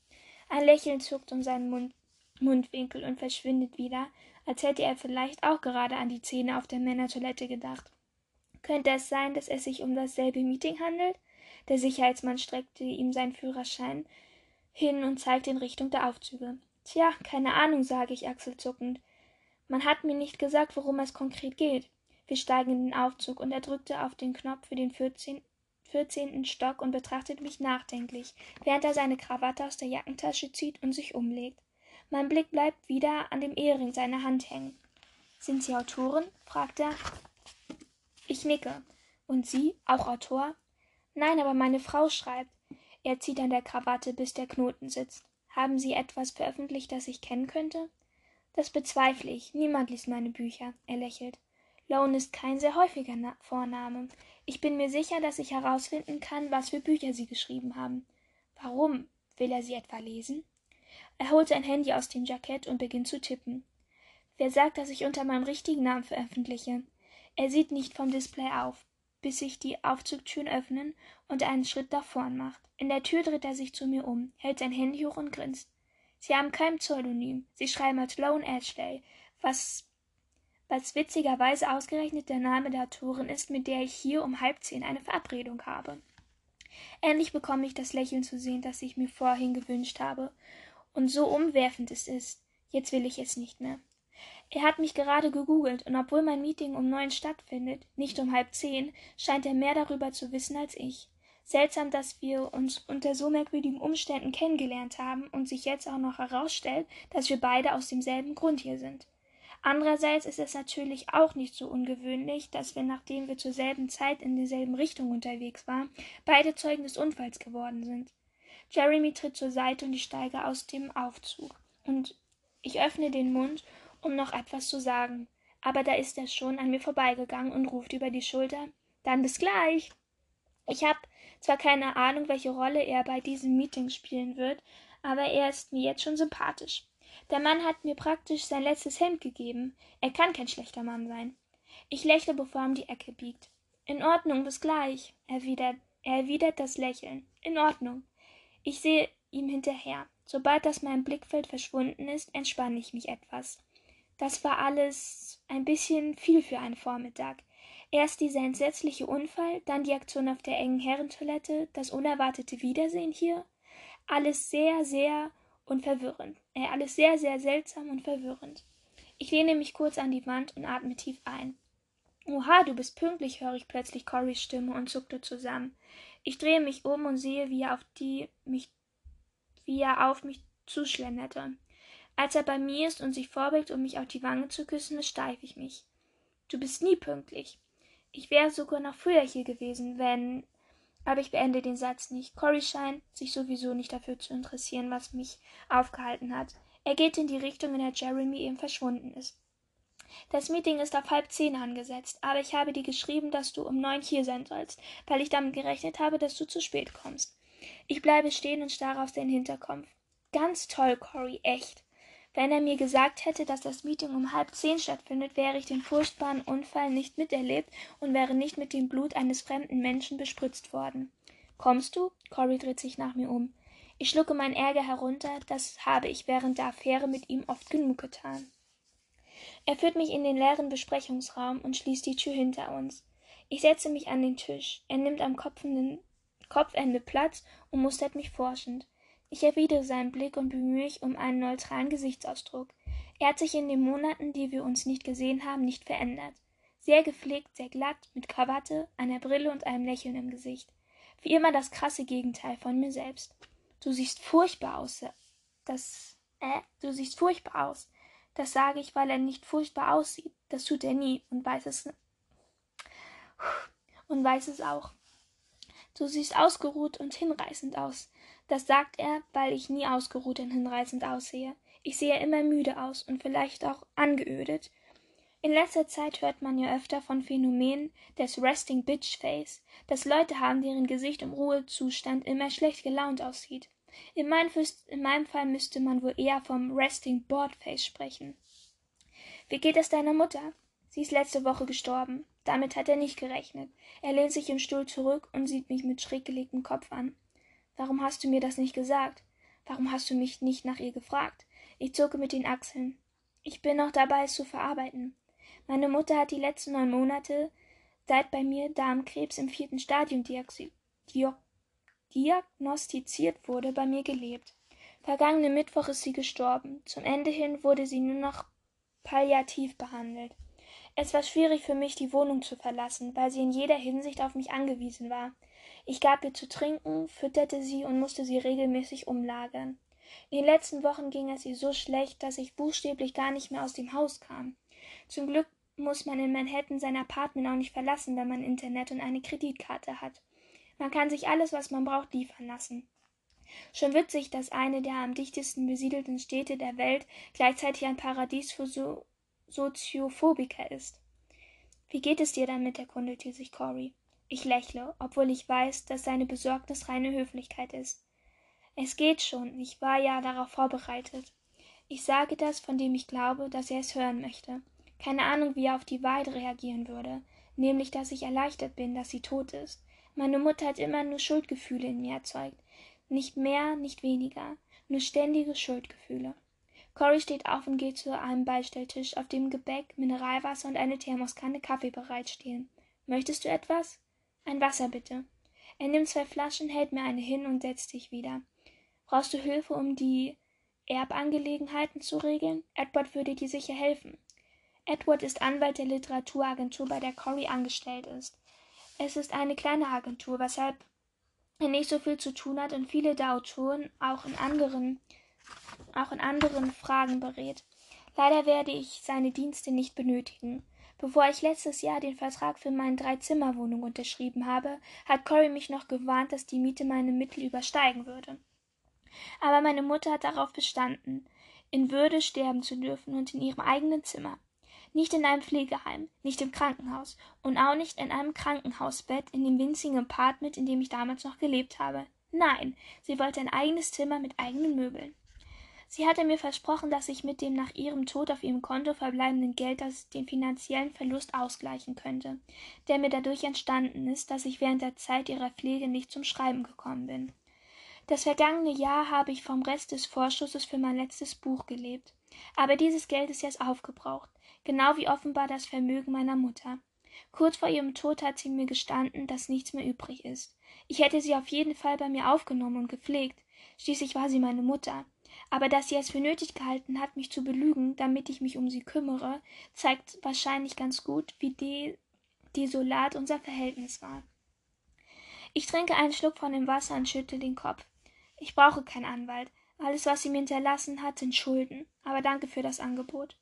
Ein Lächeln zuckt um seinen Mund, Mundwinkel und verschwindet wieder, als hätte er vielleicht auch gerade an die Zähne auf der Männertoilette gedacht. Könnte es sein, dass es sich um dasselbe Meeting handelt? Der Sicherheitsmann streckte ihm seinen Führerschein hin und zeigte in Richtung der Aufzüge. Tja, keine Ahnung, sage ich achselzuckend. Man hat mir nicht gesagt, worum es konkret geht. Wir steigen in den Aufzug und er drückte auf den Knopf für den 14, vierzehnten Stock und betrachtet mich nachdenklich, während er seine Krawatte aus der Jackentasche zieht und sich umlegt. Mein Blick bleibt wieder an dem Ehering seiner Hand hängen. Sind Sie Autoren? fragt er. Ich nicke. Und Sie, auch Autor? Nein, aber meine Frau schreibt. Er zieht an der Krawatte, bis der Knoten sitzt. Haben Sie etwas veröffentlicht, das ich kennen könnte? Das bezweifle ich. Niemand liest meine Bücher. Er lächelt. Lone ist kein sehr häufiger Na Vorname. Ich bin mir sicher, dass ich herausfinden kann, was für Bücher sie geschrieben haben. Warum? Will er sie etwa lesen? Er holt sein Handy aus dem Jackett und beginnt zu tippen. Wer sagt, dass ich unter meinem richtigen Namen veröffentliche? Er sieht nicht vom Display auf, bis sich die Aufzugtüren öffnen und er einen Schritt nach vorn macht. In der Tür dreht er sich zu mir um, hält sein Handy hoch und grinst. Sie haben kein Pseudonym. Sie schreiben als Lone Ashley, was was witzigerweise ausgerechnet der Name der Autorin ist, mit der ich hier um halb zehn eine Verabredung habe. Endlich bekomme ich das Lächeln zu sehen, das ich mir vorhin gewünscht habe. Und so umwerfend es ist. Jetzt will ich es nicht mehr. Er hat mich gerade gegoogelt, und obwohl mein Meeting um neun stattfindet, nicht um halb zehn, scheint er mehr darüber zu wissen als ich. Seltsam, dass wir uns unter so merkwürdigen Umständen kennengelernt haben und sich jetzt auch noch herausstellt, dass wir beide aus demselben Grund hier sind. Andererseits ist es natürlich auch nicht so ungewöhnlich, dass wir, nachdem wir zur selben Zeit in derselben Richtung unterwegs waren, beide Zeugen des Unfalls geworden sind. Jeremy tritt zur Seite und ich steige aus dem Aufzug. Und ich öffne den Mund, um noch etwas zu sagen. Aber da ist er schon an mir vorbeigegangen und ruft über die Schulter: Dann bis gleich! Ich habe zwar keine Ahnung, welche Rolle er bei diesem Meeting spielen wird, aber er ist mir jetzt schon sympathisch. Der Mann hat mir praktisch sein letztes Hemd gegeben. Er kann kein schlechter Mann sein. Ich lächle, bevor er um die Ecke biegt. In Ordnung, bis gleich, erwidert, er erwidert das Lächeln. In Ordnung. Ich sehe ihm hinterher. Sobald das mein Blickfeld verschwunden ist, entspanne ich mich etwas. Das war alles ein bisschen viel für einen Vormittag. Erst dieser entsetzliche Unfall, dann die Aktion auf der engen Herrentoilette, das unerwartete Wiedersehen hier. Alles sehr, sehr und verwirrend. Äh, alles sehr, sehr seltsam und verwirrend. Ich lehne mich kurz an die Wand und atme tief ein. Oha, du bist pünktlich, höre ich plötzlich Corys Stimme und zuckte zusammen. Ich drehe mich um und sehe, wie er auf die mich wie er auf mich zuschlenderte. Als er bei mir ist und sich vorbeugt, um mich auf die Wange zu küssen, versteife ich mich. Du bist nie pünktlich. Ich wäre sogar noch früher hier gewesen, wenn aber ich beende den Satz nicht. Cory scheint sich sowieso nicht dafür zu interessieren, was mich aufgehalten hat. Er geht in die Richtung, in der Jeremy eben verschwunden ist. Das Meeting ist auf halb zehn angesetzt, aber ich habe dir geschrieben, dass du um neun hier sein sollst, weil ich damit gerechnet habe, dass du zu spät kommst. Ich bleibe stehen und starre auf seinen Hinterkopf. Ganz toll, Cory, echt. Wenn er mir gesagt hätte, dass das Meeting um halb zehn stattfindet, wäre ich den furchtbaren Unfall nicht miterlebt und wäre nicht mit dem Blut eines fremden Menschen bespritzt worden. Kommst du? Cory dreht sich nach mir um. Ich schlucke meinen Ärger herunter, das habe ich während der Affäre mit ihm oft genug getan. Er führt mich in den leeren Besprechungsraum und schließt die Tür hinter uns. Ich setze mich an den Tisch. Er nimmt am Kopfende, Kopfende Platz und mustert mich forschend. Ich erwidere seinen Blick und bemühe mich um einen neutralen Gesichtsausdruck. Er hat sich in den Monaten, die wir uns nicht gesehen haben, nicht verändert. Sehr gepflegt, sehr glatt, mit Krawatte, einer Brille und einem Lächeln im Gesicht. Wie immer das krasse Gegenteil von mir selbst. Du siehst furchtbar aus. Äh, das. Äh, du siehst furchtbar aus. Das sage ich, weil er nicht furchtbar aussieht. Das tut er nie und weiß es. Und weiß es auch. Du siehst ausgeruht und hinreißend aus das sagt er, weil ich nie ausgeruht und hinreißend aussehe. Ich sehe immer müde aus und vielleicht auch angeödet. In letzter Zeit hört man ja öfter von Phänomenen des Resting Bitch Face, dass Leute haben, deren Gesicht im Ruhezustand immer schlecht gelaunt aussieht. In meinem, in meinem Fall müsste man wohl eher vom Resting Bored Face sprechen. Wie geht es deiner Mutter? Sie ist letzte Woche gestorben. Damit hat er nicht gerechnet. Er lehnt sich im Stuhl zurück und sieht mich mit schräg gelegtem Kopf an. Warum hast du mir das nicht gesagt? Warum hast du mich nicht nach ihr gefragt? Ich zucke mit den Achseln. Ich bin noch dabei, es zu verarbeiten. Meine Mutter hat die letzten neun Monate seit bei mir Darmkrebs im vierten Stadium diagnostiziert wurde, bei mir gelebt. Vergangenen Mittwoch ist sie gestorben. Zum Ende hin wurde sie nur noch palliativ behandelt. Es war schwierig für mich, die Wohnung zu verlassen, weil sie in jeder Hinsicht auf mich angewiesen war. Ich gab ihr zu trinken, fütterte sie und musste sie regelmäßig umlagern. In den letzten Wochen ging es ihr so schlecht, dass ich buchstäblich gar nicht mehr aus dem Haus kam. Zum Glück muss man in Manhattan sein Apartment auch nicht verlassen, wenn man Internet und eine Kreditkarte hat. Man kann sich alles, was man braucht, liefern lassen. Schon witzig, dass eine der am dichtesten besiedelten Städte der Welt gleichzeitig ein Paradies für so Soziophobiker ist. Wie geht es dir damit? erkundete sich Cory. Ich lächle, obwohl ich weiß, dass seine Besorgnis reine Höflichkeit ist. Es geht schon, ich war ja darauf vorbereitet. Ich sage das, von dem ich glaube, dass er es hören möchte. Keine Ahnung, wie er auf die Wahrheit reagieren würde, nämlich dass ich erleichtert bin, dass sie tot ist. Meine Mutter hat immer nur Schuldgefühle in mir erzeugt. Nicht mehr, nicht weniger, nur ständige Schuldgefühle. Cory steht auf und geht zu einem Beistelltisch, auf dem Gebäck, Mineralwasser und eine Thermoskanne Kaffee bereitstehen. Möchtest du etwas? Ein Wasser bitte. Er nimmt zwei Flaschen, hält mir eine hin und setzt dich wieder. Brauchst du Hilfe, um die Erbangelegenheiten zu regeln? Edward würde dir sicher helfen. Edward ist Anwalt der Literaturagentur, bei der Cory angestellt ist. Es ist eine kleine Agentur, weshalb er nicht so viel zu tun hat und viele der Autoren auch in anderen, auch in anderen Fragen berät. Leider werde ich seine Dienste nicht benötigen. Bevor ich letztes Jahr den Vertrag für meine Dreizimmerwohnung unterschrieben habe, hat Cory mich noch gewarnt, dass die Miete meine Mittel übersteigen würde. Aber meine Mutter hat darauf bestanden, in Würde sterben zu dürfen und in ihrem eigenen Zimmer. Nicht in einem Pflegeheim, nicht im Krankenhaus und auch nicht in einem Krankenhausbett in dem winzigen Apartment, in dem ich damals noch gelebt habe. Nein, sie wollte ein eigenes Zimmer mit eigenen Möbeln. Sie hatte mir versprochen, dass ich mit dem nach ihrem Tod auf ihrem Konto verbleibenden Geld den finanziellen Verlust ausgleichen könnte, der mir dadurch entstanden ist, dass ich während der Zeit ihrer Pflege nicht zum Schreiben gekommen bin. Das vergangene Jahr habe ich vom Rest des Vorschusses für mein letztes Buch gelebt. Aber dieses Geld ist jetzt aufgebraucht, genau wie offenbar das Vermögen meiner Mutter. Kurz vor ihrem Tod hat sie mir gestanden, dass nichts mehr übrig ist. Ich hätte sie auf jeden Fall bei mir aufgenommen und gepflegt. Schließlich war sie meine Mutter aber dass sie es für nötig gehalten hat, mich zu belügen, damit ich mich um sie kümmere, zeigt wahrscheinlich ganz gut, wie de desolat unser Verhältnis war. Ich trinke einen Schluck von dem Wasser und schüttel den Kopf. Ich brauche keinen Anwalt. Alles, was sie mir hinterlassen hat, sind Schulden. Aber danke für das Angebot.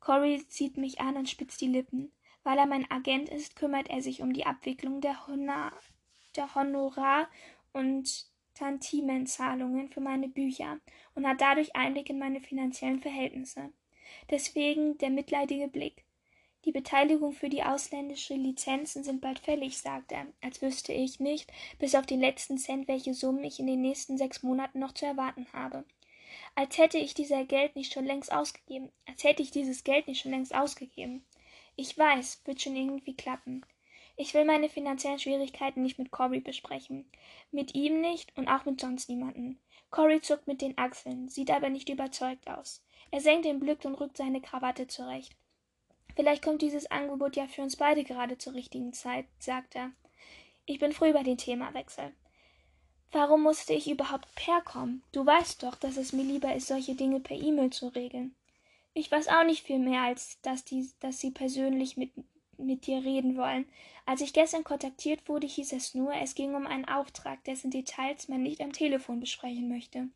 Corey sieht mich an und spitzt die Lippen. Weil er mein Agent ist, kümmert er sich um die Abwicklung der, Hona der Honorar und Tantimenzahlungen für meine Bücher und hat dadurch Einblick in meine finanziellen Verhältnisse. Deswegen der mitleidige Blick. Die Beteiligung für die ausländischen Lizenzen sind bald fällig, sagt er, als wüsste ich nicht, bis auf den letzten Cent, welche Summen ich in den nächsten sechs Monaten noch zu erwarten habe. Als hätte ich dieser Geld nicht schon längst ausgegeben, als hätte ich dieses Geld nicht schon längst ausgegeben. Ich weiß, wird schon irgendwie klappen. Ich will meine finanziellen Schwierigkeiten nicht mit Cory besprechen. Mit ihm nicht und auch mit sonst niemanden. Cory zuckt mit den Achseln, sieht aber nicht überzeugt aus. Er senkt den Blick und rückt seine Krawatte zurecht. Vielleicht kommt dieses Angebot ja für uns beide gerade zur richtigen Zeit, sagt er. Ich bin früh über den Themawechsel. Warum musste ich überhaupt per Du weißt doch, dass es mir lieber ist, solche Dinge per E-Mail zu regeln. Ich weiß auch nicht viel mehr, als dass, die, dass sie persönlich mit mit dir reden wollen. Als ich gestern kontaktiert wurde, hieß es nur, es ging um einen Auftrag, dessen Details man nicht am Telefon besprechen möchte.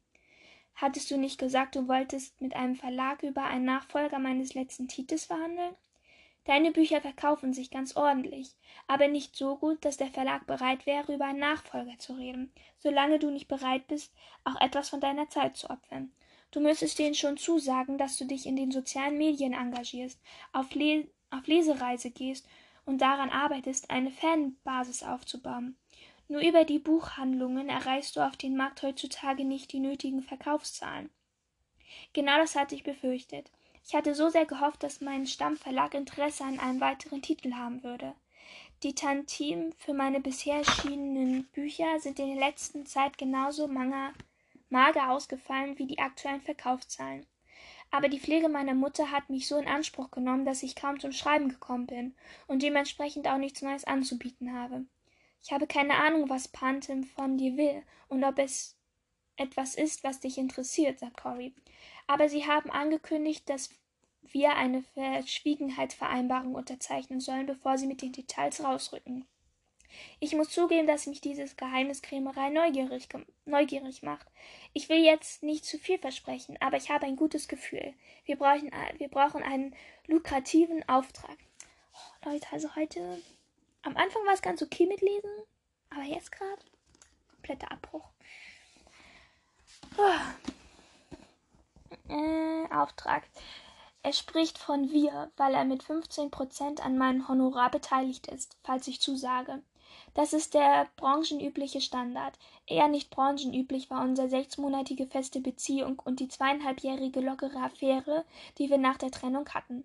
Hattest du nicht gesagt, du wolltest mit einem Verlag über einen Nachfolger meines letzten Titels verhandeln? Deine Bücher verkaufen sich ganz ordentlich, aber nicht so gut, dass der Verlag bereit wäre, über einen Nachfolger zu reden, solange du nicht bereit bist, auch etwas von deiner Zeit zu opfern. Du müsstest denen schon zusagen, dass du dich in den sozialen Medien engagierst, auf Les auf Lesereise gehst und daran arbeitest, eine Fanbasis aufzubauen. Nur über die Buchhandlungen erreichst du auf dem Markt heutzutage nicht die nötigen Verkaufszahlen. Genau das hatte ich befürchtet. Ich hatte so sehr gehofft, dass mein Stammverlag Interesse an einem weiteren Titel haben würde. Die Tantim für meine bisher erschienenen Bücher sind in der letzten Zeit genauso mager, mager ausgefallen wie die aktuellen Verkaufszahlen aber die pflege meiner mutter hat mich so in anspruch genommen daß ich kaum zum schreiben gekommen bin und dementsprechend auch nichts neues anzubieten habe ich habe keine ahnung was pantem von dir will und ob es etwas ist was dich interessiert sagt Cory. aber sie haben angekündigt daß wir eine Verschwiegenheitsvereinbarung unterzeichnen sollen, bevor sie mit den Details rausrücken. Ich muss zugeben, dass mich dieses Geheimniskrämerei neugierig, neugierig macht. Ich will jetzt nicht zu viel versprechen, aber ich habe ein gutes Gefühl. Wir brauchen, wir brauchen einen lukrativen Auftrag. Oh, Leute, also heute. Am Anfang war es ganz okay mit Lesen, aber jetzt gerade. Kompletter Abbruch. Oh. Äh, Auftrag. Er spricht von wir, weil er mit 15% an meinem Honorar beteiligt ist, falls ich zusage. Das ist der branchenübliche Standard. Eher nicht branchenüblich war unsere sechsmonatige feste Beziehung und die zweieinhalbjährige lockere Affäre, die wir nach der Trennung hatten.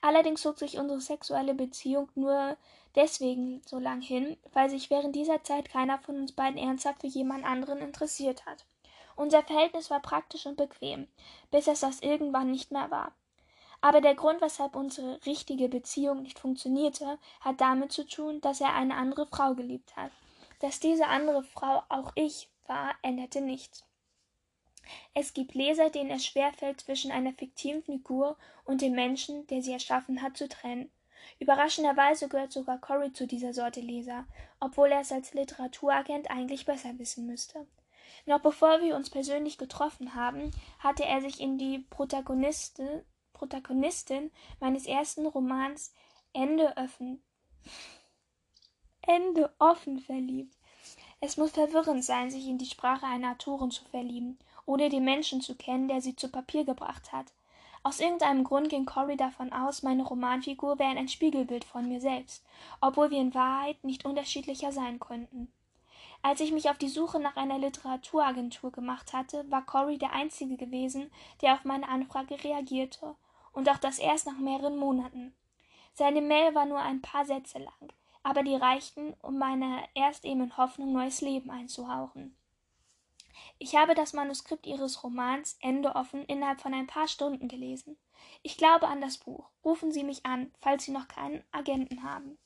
Allerdings zog sich unsere sexuelle Beziehung nur deswegen so lang hin, weil sich während dieser Zeit keiner von uns beiden ernsthaft für jemand anderen interessiert hat. Unser Verhältnis war praktisch und bequem, bis es das irgendwann nicht mehr war. Aber der Grund, weshalb unsere richtige Beziehung nicht funktionierte, hat damit zu tun, dass er eine andere Frau geliebt hat. Dass diese andere Frau auch ich war, änderte nichts. Es gibt Leser, denen es schwerfällt, zwischen einer fiktiven Figur und dem Menschen, der sie erschaffen hat, zu trennen. Überraschenderweise gehört sogar Cory zu dieser Sorte Leser, obwohl er es als Literaturagent eigentlich besser wissen müsste. Noch bevor wir uns persönlich getroffen haben, hatte er sich in die Protagonistin Protagonistin meines ersten Romans Ende offen, Ende offen verliebt. Es muss verwirrend sein, sich in die Sprache einer Autorin zu verlieben, ohne den Menschen zu kennen, der sie zu Papier gebracht hat. Aus irgendeinem Grund ging Cory davon aus, meine Romanfigur wäre ein Spiegelbild von mir selbst, obwohl wir in Wahrheit nicht unterschiedlicher sein könnten. Als ich mich auf die Suche nach einer Literaturagentur gemacht hatte, war Cory der einzige gewesen, der auf meine Anfrage reagierte und auch das erst nach mehreren Monaten. Seine Mail war nur ein paar Sätze lang, aber die reichten, um meiner erst eben Hoffnung neues Leben einzuhauchen. Ich habe das Manuskript Ihres Romans Ende offen innerhalb von ein paar Stunden gelesen. Ich glaube an das Buch. Rufen Sie mich an, falls Sie noch keinen Agenten haben.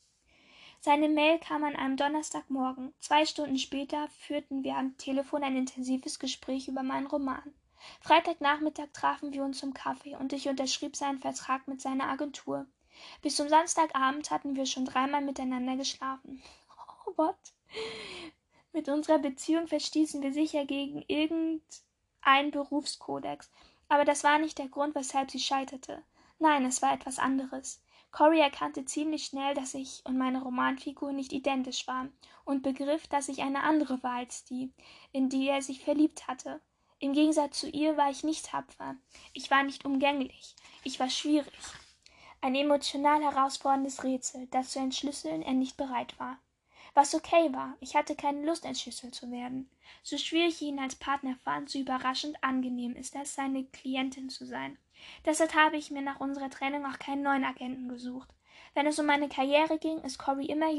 Seine Mail kam an einem Donnerstagmorgen. Zwei Stunden später führten wir am Telefon ein intensives Gespräch über meinen Roman. Freitagnachmittag trafen wir uns zum Kaffee und ich unterschrieb seinen Vertrag mit seiner Agentur. Bis zum Samstagabend hatten wir schon dreimal miteinander geschlafen. Oh Gott. Mit unserer Beziehung verstießen wir sicher gegen irgendeinen Berufskodex. Aber das war nicht der Grund, weshalb sie scheiterte. Nein, es war etwas anderes. Cory erkannte ziemlich schnell, dass ich und meine Romanfigur nicht identisch waren und begriff, dass ich eine andere war als die, in die er sich verliebt hatte. Im Gegensatz zu ihr war ich nicht tapfer. Ich war nicht umgänglich. Ich war schwierig. Ein emotional herausforderndes Rätsel, das zu entschlüsseln er nicht bereit war. Was okay war, ich hatte keine Lust, entschlüsselt zu werden. So schwierig ich ihn als Partner fand, so überraschend angenehm ist es, seine Klientin zu sein. Deshalb habe ich mir nach unserer Trennung auch keinen neuen Agenten gesucht. Wenn es um meine Karriere ging, ist Corey immer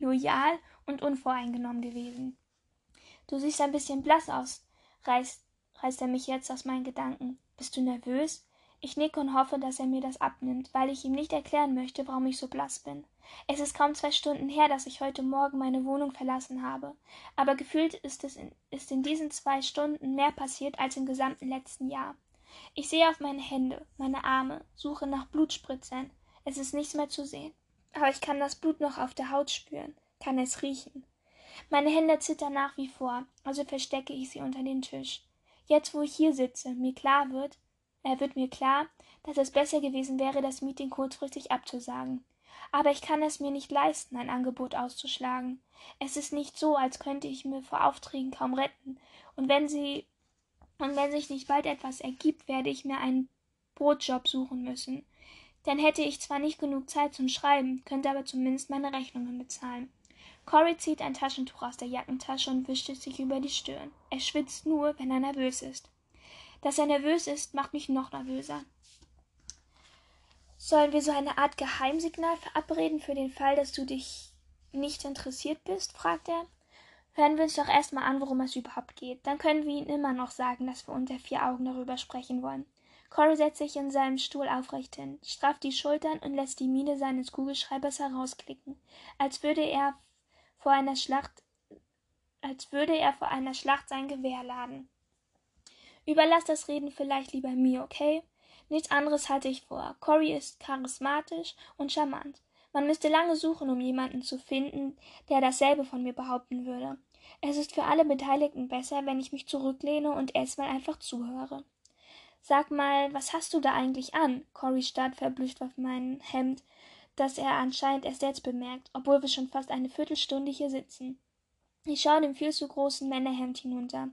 loyal, und unvoreingenommen gewesen. Du siehst ein bisschen blass aus, reißt, reißt er mich jetzt aus meinen Gedanken. Bist du nervös? Ich nicke und hoffe, dass er mir das abnimmt, weil ich ihm nicht erklären möchte, warum ich so blass bin. Es ist kaum zwei Stunden her, dass ich heute Morgen meine Wohnung verlassen habe, aber gefühlt ist, es in, ist in diesen zwei Stunden mehr passiert als im gesamten letzten Jahr. Ich sehe auf meine Hände, meine Arme, suche nach Blutspritzern. Es ist nichts mehr zu sehen. Aber ich kann das Blut noch auf der Haut spüren, kann es riechen. Meine Hände zittern nach wie vor, also verstecke ich sie unter den Tisch. Jetzt, wo ich hier sitze, mir klar wird, äh, wird mir klar, dass es besser gewesen wäre, das Meeting kurzfristig abzusagen. Aber ich kann es mir nicht leisten, ein Angebot auszuschlagen. Es ist nicht so, als könnte ich mir vor Aufträgen kaum retten. Und wenn sie und wenn sich nicht bald etwas ergibt, werde ich mir einen Brotjob suchen müssen. Dann hätte ich zwar nicht genug Zeit zum Schreiben, könnte aber zumindest meine Rechnungen bezahlen. Cory zieht ein Taschentuch aus der Jackentasche und wischt es sich über die Stirn. Er schwitzt nur, wenn er nervös ist. Dass er nervös ist, macht mich noch nervöser. Sollen wir so eine Art Geheimsignal verabreden für den Fall, dass du dich nicht interessiert bist? fragt er. Hören wir uns doch erstmal an, worum es überhaupt geht. Dann können wir ihnen immer noch sagen, dass wir unter vier Augen darüber sprechen wollen. Corey setzt sich in seinem Stuhl aufrecht hin, strafft die Schultern und lässt die Miene seines Kugelschreibers herausklicken, als würde er vor einer Schlacht, als würde er vor einer Schlacht sein Gewehr laden. Überlass das Reden vielleicht lieber mir, okay? Nichts anderes hatte ich vor. Cory ist charismatisch und charmant. Man müsste lange suchen, um jemanden zu finden, der dasselbe von mir behaupten würde. Es ist für alle Beteiligten besser, wenn ich mich zurücklehne und erstmal einfach zuhöre. Sag mal, was hast du da eigentlich an? Cory starrt verblüfft auf mein Hemd, das er anscheinend erst jetzt bemerkt, obwohl wir schon fast eine Viertelstunde hier sitzen. Ich schaue dem viel zu großen Männerhemd hinunter.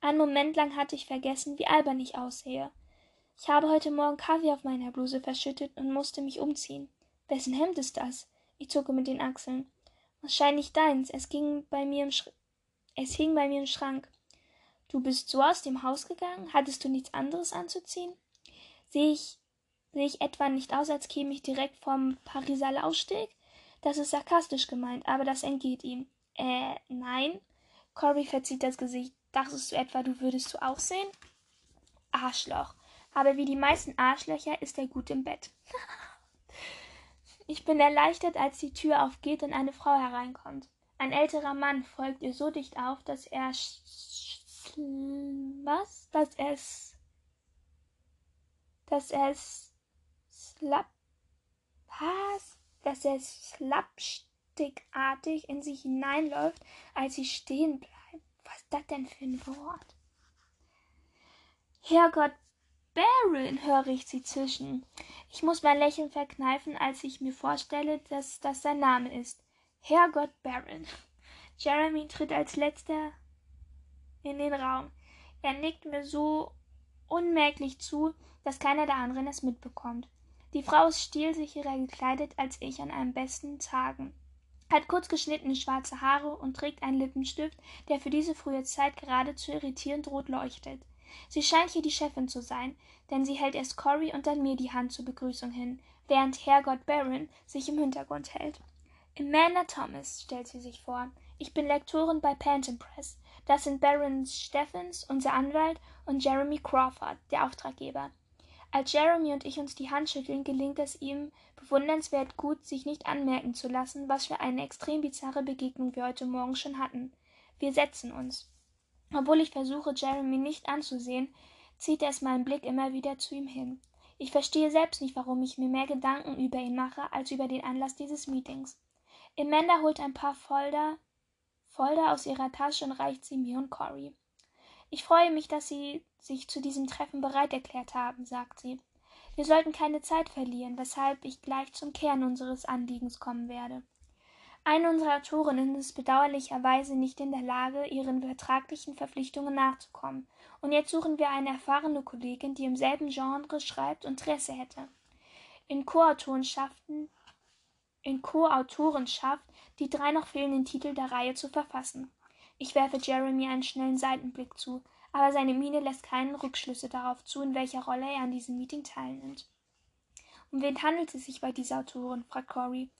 Einen Moment lang hatte ich vergessen, wie albern ich aussehe. Ich habe heute Morgen Kaffee auf meiner Bluse verschüttet und musste mich umziehen. Wessen Hemd ist das? Ich zucke mit den Achseln. Wahrscheinlich deins. Es ging bei mir im Sch es hing bei mir im Schrank. Du bist so aus dem Haus gegangen? Hattest du nichts anderes anzuziehen? Sehe ich Sehe ich etwa nicht aus, als käme ich direkt vom Pariser Laufsteg? Das ist sarkastisch gemeint, aber das entgeht ihm. Äh, nein. Corby verzieht das Gesicht. Dachtest du etwa, du würdest so aussehen? Arschloch. Aber wie die meisten Arschlöcher ist er gut im Bett. ich bin erleichtert, als die Tür aufgeht und eine Frau hereinkommt. Ein älterer Mann folgt ihr so dicht auf, dass er was? Dass es dass es Slap was? Dass er slapstickartig in sie hineinläuft, als sie stehen bleibt. Was ist das denn für ein Wort? Herrgott, Baron, höre ich sie zischen. Ich muss mein Lächeln verkneifen, als ich mir vorstelle, dass das sein Name ist. Herrgott, Baron. Jeremy tritt als letzter in den Raum. Er nickt mir so unmerklich zu, dass keiner der anderen es mitbekommt. Die Frau ist stilsicherer gekleidet als ich an einem besten Tagen, hat kurz geschnittene schwarze Haare und trägt einen Lippenstift, der für diese frühe Zeit gerade zu irritierend rot leuchtet. Sie scheint hier die Chefin zu sein, denn sie hält erst Cory und dann mir die Hand zur Begrüßung hin, während Herrgott Barron sich im Hintergrund hält. Amanda Thomas, stellt sie sich vor. Ich bin Lektorin bei Panton Press. Das sind Barons Steffens, unser Anwalt, und Jeremy Crawford, der Auftraggeber. Als Jeremy und ich uns die Hand schütteln, gelingt es ihm bewundernswert gut, sich nicht anmerken zu lassen, was für eine extrem bizarre Begegnung wir heute Morgen schon hatten. Wir setzen uns. Obwohl ich versuche, Jeremy nicht anzusehen, zieht es mein Blick immer wieder zu ihm hin. Ich verstehe selbst nicht, warum ich mir mehr Gedanken über ihn mache, als über den Anlass dieses Meetings. Amanda holt ein paar Folder, Folder aus ihrer Tasche und reicht sie mir und Cory. Ich freue mich, dass Sie sich zu diesem Treffen bereit erklärt haben, sagt sie. Wir sollten keine Zeit verlieren, weshalb ich gleich zum Kern unseres Anliegens kommen werde. Eine unserer Autorinnen ist bedauerlicherweise nicht in der Lage, ihren vertraglichen Verpflichtungen nachzukommen, und jetzt suchen wir eine erfahrene Kollegin, die im selben Genre schreibt und Interesse hätte. In Co-Autorenschaften co die drei noch fehlenden Titel der Reihe zu verfassen. Ich werfe Jeremy einen schnellen Seitenblick zu, aber seine Miene lässt keinen Rückschlüsse darauf zu, in welcher Rolle er an diesem Meeting teilnimmt. Um wen handelt es sich bei dieser Autorin? fragt Corey.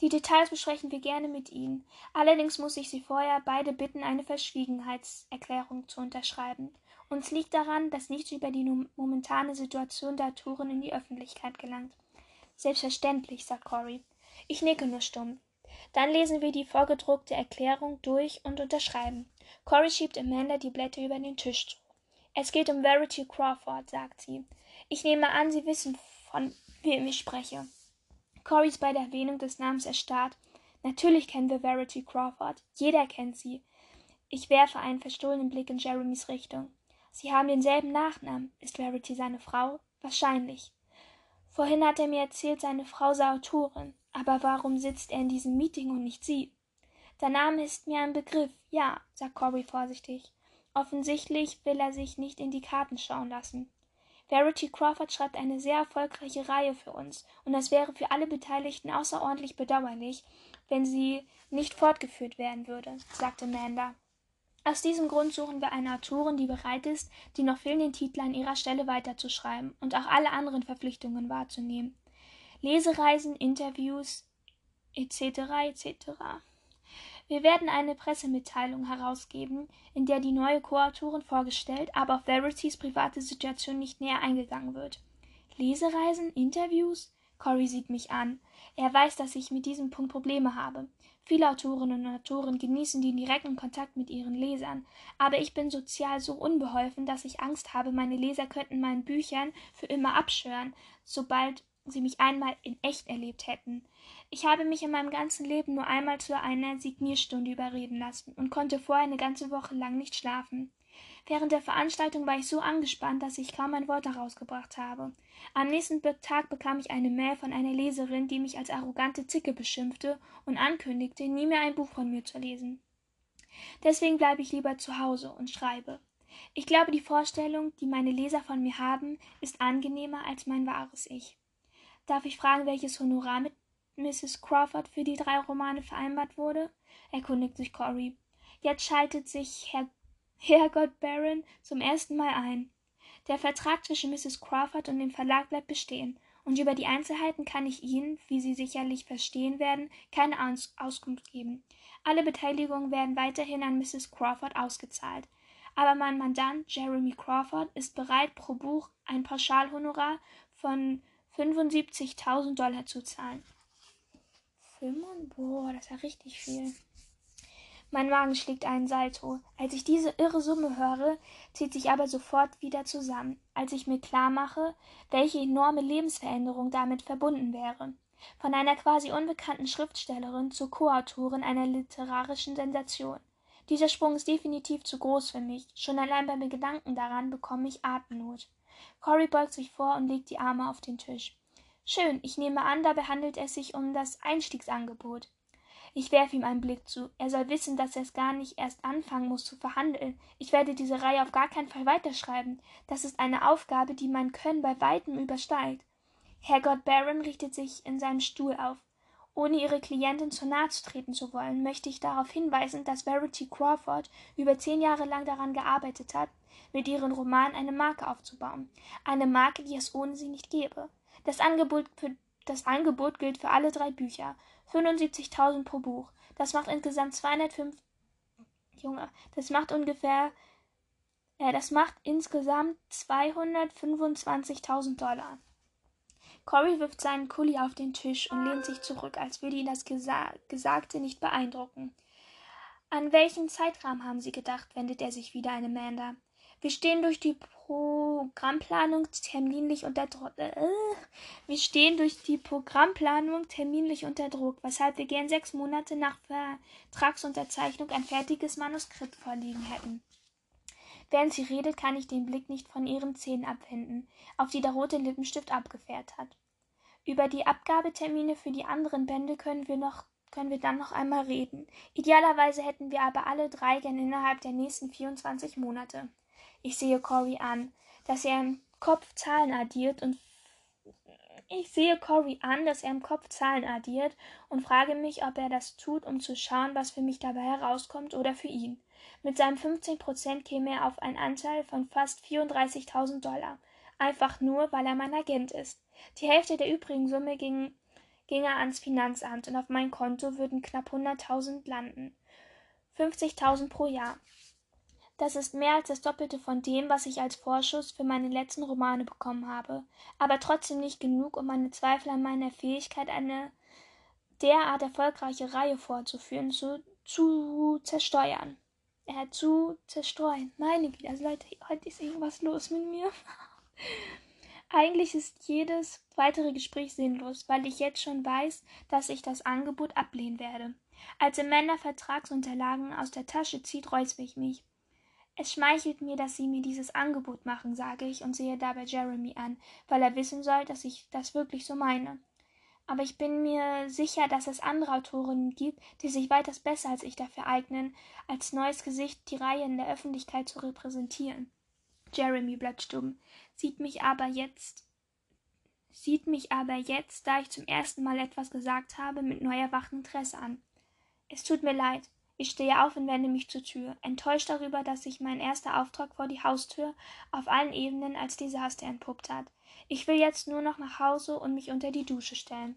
Die Details besprechen wir gerne mit Ihnen. Allerdings muss ich Sie vorher beide bitten, eine Verschwiegenheitserklärung zu unterschreiben. Uns liegt daran, dass nichts über die momentane Situation der Autorin in die Öffentlichkeit gelangt. Selbstverständlich, sagt Corey. Ich nicke nur stumm. Dann lesen wir die vorgedruckte Erklärung durch und unterschreiben. Cory schiebt Amanda die Blätter über den Tisch. Es geht um Verity Crawford, sagt sie. Ich nehme an, Sie wissen, von wem ich spreche. Cory ist bei der Erwähnung des Namens erstarrt. Natürlich kennen wir Verity Crawford. Jeder kennt sie. Ich werfe einen verstohlenen Blick in Jeremys Richtung. Sie haben denselben Nachnamen. Ist Verity seine Frau? Wahrscheinlich. Vorhin hat er mir erzählt, seine Frau sei Autorin. Aber warum sitzt er in diesem Meeting und nicht sie? Der Name ist mir ein Begriff, ja, sagt Corby vorsichtig. Offensichtlich will er sich nicht in die Karten schauen lassen. Verity Crawford schreibt eine sehr erfolgreiche Reihe für uns, und es wäre für alle Beteiligten außerordentlich bedauerlich, wenn sie nicht fortgeführt werden würde, sagte Amanda. Aus diesem Grund suchen wir eine Autorin, die bereit ist, die noch fehlenden Titel an ihrer Stelle weiterzuschreiben und auch alle anderen Verpflichtungen wahrzunehmen. Lesereisen, Interviews etc. etc. Wir werden eine Pressemitteilung herausgeben, in der die neue Co-Autorin vorgestellt, aber auf Verities private Situation nicht näher eingegangen wird. Lesereisen, Interviews? Cory sieht mich an. Er weiß, dass ich mit diesem Punkt Probleme habe. Viele Autorinnen und Autoren genießen den direkten Kontakt mit ihren Lesern, aber ich bin sozial so unbeholfen, dass ich Angst habe, meine Leser könnten meinen Büchern für immer abschwören, sobald sie mich einmal in echt erlebt hätten. Ich habe mich in meinem ganzen Leben nur einmal zu einer Signierstunde überreden lassen und konnte vorher eine ganze Woche lang nicht schlafen. Während der Veranstaltung war ich so angespannt, dass ich kaum ein Wort herausgebracht habe. Am nächsten Tag bekam ich eine Mail von einer Leserin, die mich als arrogante Zicke beschimpfte und ankündigte, nie mehr ein Buch von mir zu lesen. Deswegen bleibe ich lieber zu Hause und schreibe. Ich glaube, die Vorstellung, die meine Leser von mir haben, ist angenehmer als mein wahres Ich. Darf ich fragen, welches Honorar mit Mrs. Crawford für die drei Romane vereinbart wurde? erkundigt sich Corey. Jetzt schaltet sich Herr Herrgott Baron zum ersten Mal ein. Der Vertrag zwischen Mrs. Crawford und dem Verlag bleibt bestehen, und über die Einzelheiten kann ich Ihnen, wie Sie sicherlich verstehen werden, keine Aus Auskunft geben. Alle Beteiligungen werden weiterhin an Mrs. Crawford ausgezahlt. Aber mein Mandant Jeremy Crawford ist bereit, pro Buch ein Pauschalhonorar von 75.000 Dollar zu zahlen. Boah, das ist ja richtig viel. Mein Magen schlägt einen Salto. Als ich diese irre Summe höre, zieht sich aber sofort wieder zusammen, als ich mir klar mache, welche enorme Lebensveränderung damit verbunden wäre. Von einer quasi unbekannten Schriftstellerin zur Co-Autorin einer literarischen Sensation. Dieser Sprung ist definitiv zu groß für mich. Schon allein beim Gedanken daran bekomme ich Atemnot. Cory beugt sich vor und legt die Arme auf den Tisch. Schön, ich nehme an, dabei handelt es sich um das Einstiegsangebot. Ich werfe ihm einen Blick zu. Er soll wissen, dass er es gar nicht erst anfangen muss zu verhandeln. Ich werde diese Reihe auf gar keinen Fall weiterschreiben. Das ist eine Aufgabe, die mein Können bei weitem übersteigt. Herrgott Barron richtet sich in seinem Stuhl auf. Ohne ihre Klientin zu nahe zu treten zu wollen, möchte ich darauf hinweisen, dass Verity Crawford über zehn Jahre lang daran gearbeitet hat, mit ihren Romanen eine Marke aufzubauen. Eine Marke, die es ohne sie nicht gäbe. Das Angebot, für, das Angebot gilt für alle drei Bücher. 75.000 pro Buch. Das macht insgesamt 205. Junge, das macht ungefähr. Äh, das macht insgesamt 225.000 Dollar. Cory wirft seinen Kuli auf den Tisch und lehnt sich zurück, als würde ihn das Gesa Gesagte nicht beeindrucken. An welchen Zeitrahmen haben Sie gedacht? wendet er sich wieder an Amanda. Wir stehen durch die Programmplanung terminlich unter Druck. Äh, äh, wir stehen durch die Programmplanung terminlich unter Druck, weshalb wir gern sechs Monate nach Vertragsunterzeichnung ein fertiges Manuskript vorliegen hätten. Während sie redet, kann ich den Blick nicht von ihren Zähnen abwenden, auf die der rote Lippenstift abgefährt hat. Über die Abgabetermine für die anderen Bände können wir noch können wir dann noch einmal reden. Idealerweise hätten wir aber alle drei gern innerhalb der nächsten 24 Monate. Ich sehe Cory an, dass er im Kopf Zahlen addiert und ich sehe Cory an, dass er im Kopf Zahlen addiert und frage mich, ob er das tut, um zu schauen, was für mich dabei herauskommt oder für ihn. Mit seinen 15 Prozent käme er auf einen Anteil von fast 34.000 Dollar. Einfach nur, weil er mein Agent ist. Die Hälfte der übrigen Summe ging, ging er ans Finanzamt und auf mein Konto würden knapp 100.000 landen. 50.000 pro Jahr. Das ist mehr als das Doppelte von dem, was ich als Vorschuss für meine letzten Romane bekommen habe, aber trotzdem nicht genug, um meine Zweifel an meiner Fähigkeit, eine derart erfolgreiche Reihe vorzuführen, zu, zu zersteuern. Äh, zu zerstreuen. Meine Güte, also Leute, heute ist irgendwas los mit mir. Eigentlich ist jedes weitere Gespräch sinnlos, weil ich jetzt schon weiß, dass ich das Angebot ablehnen werde. Als Amanda Vertragsunterlagen aus der Tasche zieht, räusper ich mich. Es schmeichelt mir, dass Sie mir dieses Angebot machen, sage ich und sehe dabei Jeremy an, weil er wissen soll, dass ich das wirklich so meine. Aber ich bin mir sicher, dass es andere Autorinnen gibt, die sich weitaus besser als ich dafür eignen, als neues Gesicht die Reihe in der Öffentlichkeit zu repräsentieren. Jeremy bleibt stumm, sieht mich aber jetzt sieht mich aber jetzt, da ich zum ersten Mal etwas gesagt habe, mit neuerwachtem Interesse an. Es tut mir leid, ich stehe auf und wende mich zur Tür, enttäuscht darüber, dass sich mein erster Auftrag vor die Haustür auf allen Ebenen als Desaster entpuppt hat. Ich will jetzt nur noch nach Hause und mich unter die Dusche stellen.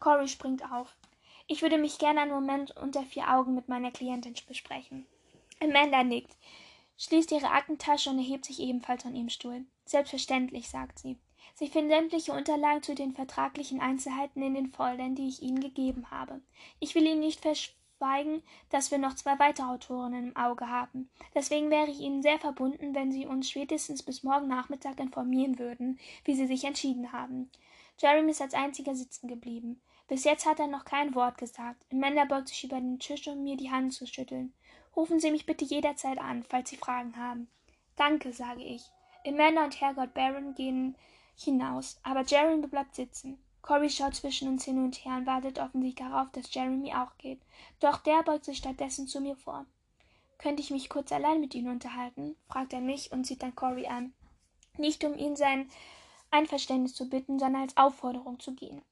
Cory springt auf. Ich würde mich gerne einen Moment unter vier Augen mit meiner Klientin besprechen. Amanda nickt, schließt ihre Aktentasche und erhebt sich ebenfalls von ihrem Stuhl. Selbstverständlich, sagt sie. Sie finden sämtliche Unterlagen zu den vertraglichen Einzelheiten in den Foldern, die ich Ihnen gegeben habe. Ich will Ihnen nicht versprechen, schweigen, dass wir noch zwei weitere Autorinnen im Auge haben. Deswegen wäre ich Ihnen sehr verbunden, wenn Sie uns spätestens bis morgen Nachmittag informieren würden, wie Sie sich entschieden haben. Jeremy ist als einziger sitzen geblieben. Bis jetzt hat er noch kein Wort gesagt. Amanda beugt sich über den Tisch, um mir die Hand zu schütteln. Rufen Sie mich bitte jederzeit an, falls Sie Fragen haben. Danke, sage ich. Amanda und Herr Gott Barron gehen hinaus, aber Jeremy bleibt sitzen. Cory schaut zwischen uns hin und her und wartet offensichtlich darauf, dass Jeremy auch geht. Doch der beugt sich stattdessen zu mir vor. Könnte ich mich kurz allein mit Ihnen unterhalten? fragt er mich und sieht dann Cory an. Nicht um ihn sein Einverständnis zu bitten, sondern als Aufforderung zu gehen.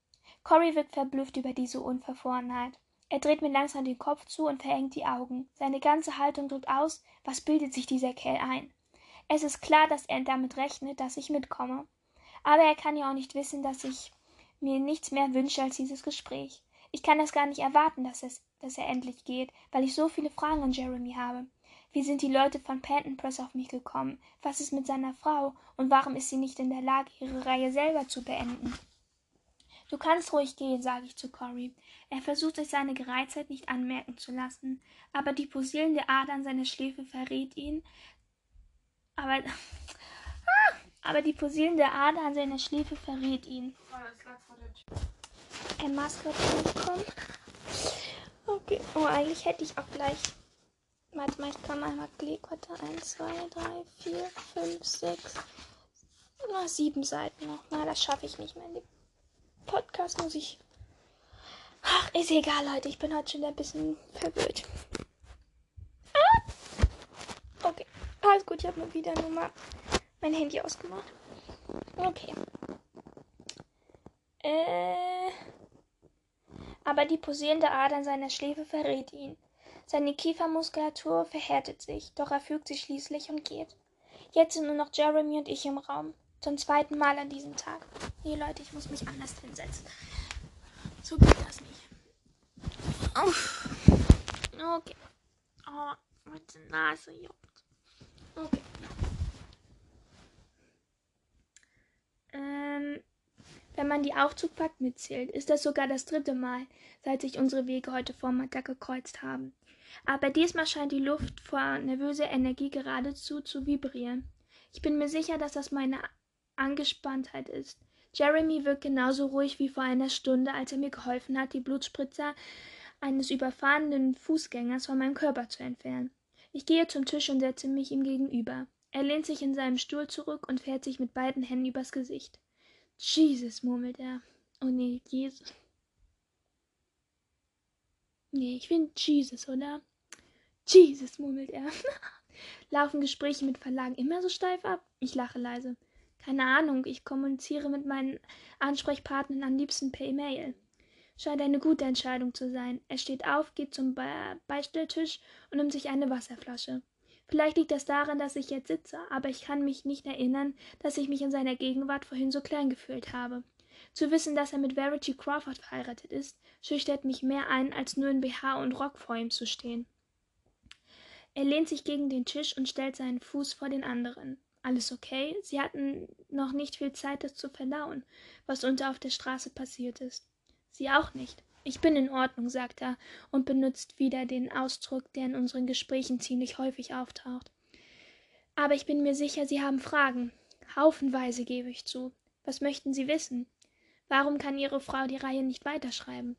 Cory wird verblüfft über diese Unverfrorenheit. Er dreht mir langsam den Kopf zu und verengt die Augen. Seine ganze Haltung drückt aus, was bildet sich dieser Kerl ein. Es ist klar, dass er damit rechnet, dass ich mitkomme. Aber er kann ja auch nicht wissen, dass ich mir nichts mehr wünsche als dieses Gespräch. Ich kann es gar nicht erwarten, dass, es, dass er endlich geht, weil ich so viele Fragen an Jeremy habe. Wie sind die Leute von Panton Press auf mich gekommen? Was ist mit seiner Frau? Und warum ist sie nicht in der Lage, ihre Reihe selber zu beenden? Du kannst ruhig gehen, sage ich zu Cory. Er versucht sich seine Gereiztheit nicht anmerken zu lassen, aber die pulsierende Ader an seiner Schläfe verrät ihn. Aber. Ah! aber die pulsierende Ader an seiner Schläfe verrät ihn. Ein Maskottchen bekommen. Okay. Oh, eigentlich hätte ich auch gleich. Warte mal, ich kann mal einmal Klick. Warte, 1, 2, 3, 4, 5, 6. Noch sieben Seiten noch. Na, das schaffe ich nicht mehr. Den Podcast muss ich. Ach, ist egal, Leute. Ich bin heute schon ein bisschen verwirrt. Ah! Okay. Alles gut, ich habe nur wieder Nummer mein Handy ausgemacht. Okay. Äh. Aber die posierende Ader in seiner Schläfe verrät ihn. Seine Kiefermuskulatur verhärtet sich, doch er fügt sich schließlich und geht. Jetzt sind nur noch Jeremy und ich im Raum. Zum zweiten Mal an diesem Tag. Nee, Leute, ich muss mich anders hinsetzen. So geht das nicht. Uff. Okay. Oh, meine Nase juckt. Okay. Ähm, wenn man die Aufzugfahrt mitzählt, ist das sogar das dritte Mal, seit sich unsere Wege heute Vormittag gekreuzt haben. Aber diesmal scheint die Luft vor nervöser Energie geradezu zu vibrieren. Ich bin mir sicher, dass das meine Angespanntheit ist. Jeremy wirkt genauso ruhig wie vor einer Stunde, als er mir geholfen hat, die Blutspritzer eines überfahrenden Fußgängers von meinem Körper zu entfernen. Ich gehe zum Tisch und setze mich ihm gegenüber. Er lehnt sich in seinem Stuhl zurück und fährt sich mit beiden Händen übers Gesicht. Jesus, murmelt er. Oh nee, Jesus. Nee, ich bin Jesus, oder? Jesus, murmelt er. Laufen Gespräche mit Verlagen immer so steif ab? Ich lache leise. Keine Ahnung, ich kommuniziere mit meinen Ansprechpartnern am liebsten per E-Mail. Scheint eine gute Entscheidung zu sein. Er steht auf, geht zum Beistelltisch und nimmt sich eine Wasserflasche. Vielleicht liegt das daran, dass ich jetzt sitze, aber ich kann mich nicht erinnern, dass ich mich in seiner Gegenwart vorhin so klein gefühlt habe. Zu wissen, dass er mit Verity Crawford verheiratet ist, schüchtert mich mehr ein, als nur in BH und Rock vor ihm zu stehen. Er lehnt sich gegen den Tisch und stellt seinen Fuß vor den anderen. Alles okay? Sie hatten noch nicht viel Zeit, das zu verdauen, was unter auf der Straße passiert ist. Sie auch nicht. Ich bin in Ordnung, sagt er und benutzt wieder den Ausdruck, der in unseren Gesprächen ziemlich häufig auftaucht. Aber ich bin mir sicher, Sie haben Fragen. Haufenweise gebe ich zu. Was möchten Sie wissen? Warum kann Ihre Frau die Reihe nicht weiterschreiben?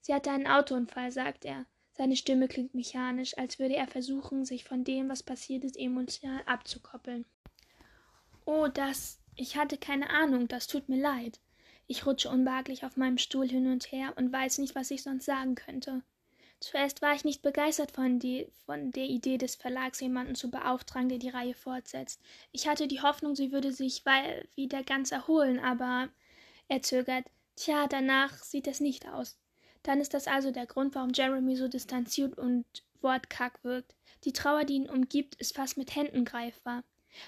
Sie hatte einen Autounfall, sagt er. Seine Stimme klingt mechanisch, als würde er versuchen, sich von dem, was passiert ist, emotional abzukoppeln. Oh, das. Ich hatte keine Ahnung, das tut mir leid. Ich rutsche unbehaglich auf meinem Stuhl hin und her und weiß nicht, was ich sonst sagen könnte. Zuerst war ich nicht begeistert von, die, von, der Idee des Verlags, jemanden zu beauftragen, der die Reihe fortsetzt. Ich hatte die Hoffnung, sie würde sich wieder ganz erholen, aber er zögert. Tja, danach sieht es nicht aus. Dann ist das also der Grund, warum Jeremy so distanziert und wortkarg wirkt. Die Trauer, die ihn umgibt, ist fast mit Händen greifbar.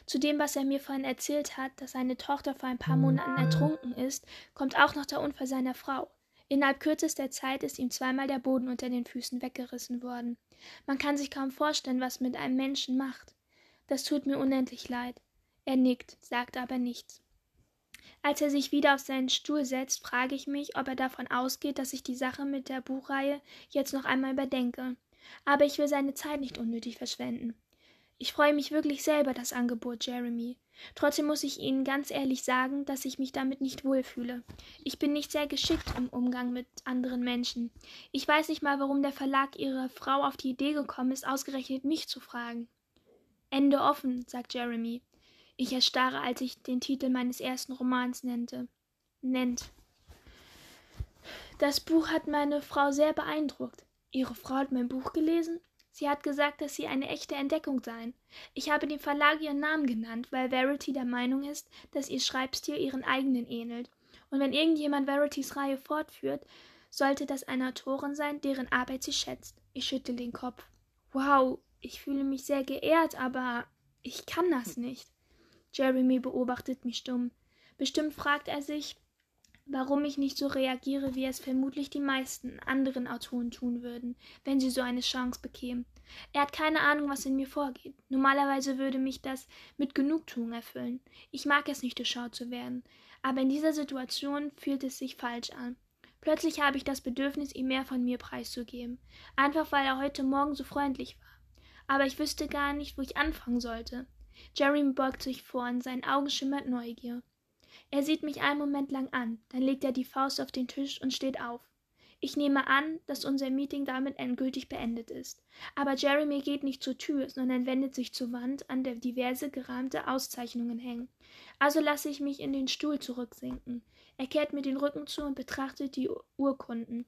Zu dem, was er mir vorhin erzählt hat, dass seine Tochter vor ein paar Monaten ertrunken ist, kommt auch noch der Unfall seiner Frau. Innerhalb kürzester Zeit ist ihm zweimal der Boden unter den Füßen weggerissen worden. Man kann sich kaum vorstellen, was mit einem Menschen macht. Das tut mir unendlich leid. Er nickt, sagt aber nichts. Als er sich wieder auf seinen Stuhl setzt, frage ich mich, ob er davon ausgeht, dass ich die Sache mit der Buchreihe jetzt noch einmal überdenke. Aber ich will seine Zeit nicht unnötig verschwenden. Ich freue mich wirklich selber über das Angebot, Jeremy. Trotzdem muss ich Ihnen ganz ehrlich sagen, dass ich mich damit nicht wohlfühle. Ich bin nicht sehr geschickt im Umgang mit anderen Menschen. Ich weiß nicht mal, warum der Verlag Ihrer Frau auf die Idee gekommen ist, ausgerechnet mich zu fragen. Ende offen, sagt Jeremy. Ich erstarre, als ich den Titel meines ersten Romans nennte. Nennt. Das Buch hat meine Frau sehr beeindruckt. Ihre Frau hat mein Buch gelesen? Sie hat gesagt, dass sie eine echte Entdeckung seien. Ich habe dem Verlag ihren Namen genannt, weil Verity der Meinung ist, dass ihr Schreibstil ihren eigenen ähnelt. Und wenn irgendjemand Verities Reihe fortführt, sollte das eine Autorin sein, deren Arbeit sie schätzt. Ich schüttel den Kopf. Wow, ich fühle mich sehr geehrt, aber ich kann das nicht. Jeremy beobachtet mich stumm. Bestimmt fragt er sich, warum ich nicht so reagiere, wie es vermutlich die meisten anderen Autoren tun würden, wenn sie so eine Chance bekämen. Er hat keine Ahnung, was in mir vorgeht. Normalerweise würde mich das mit Genugtuung erfüllen. Ich mag es nicht, durchschaut zu werden. Aber in dieser Situation fühlt es sich falsch an. Plötzlich habe ich das Bedürfnis, ihm mehr von mir preiszugeben. Einfach weil er heute Morgen so freundlich war. Aber ich wüsste gar nicht, wo ich anfangen sollte. Jeremy beugt sich vor und seinen Augen schimmert Neugier er sieht mich einen Moment lang an, dann legt er die Faust auf den Tisch und steht auf. Ich nehme an, dass unser Meeting damit endgültig beendet ist. Aber Jeremy geht nicht zur Tür, sondern wendet sich zur Wand, an der diverse gerahmte Auszeichnungen hängen. Also lasse ich mich in den Stuhl zurücksinken. Er kehrt mir den Rücken zu und betrachtet die Urkunden.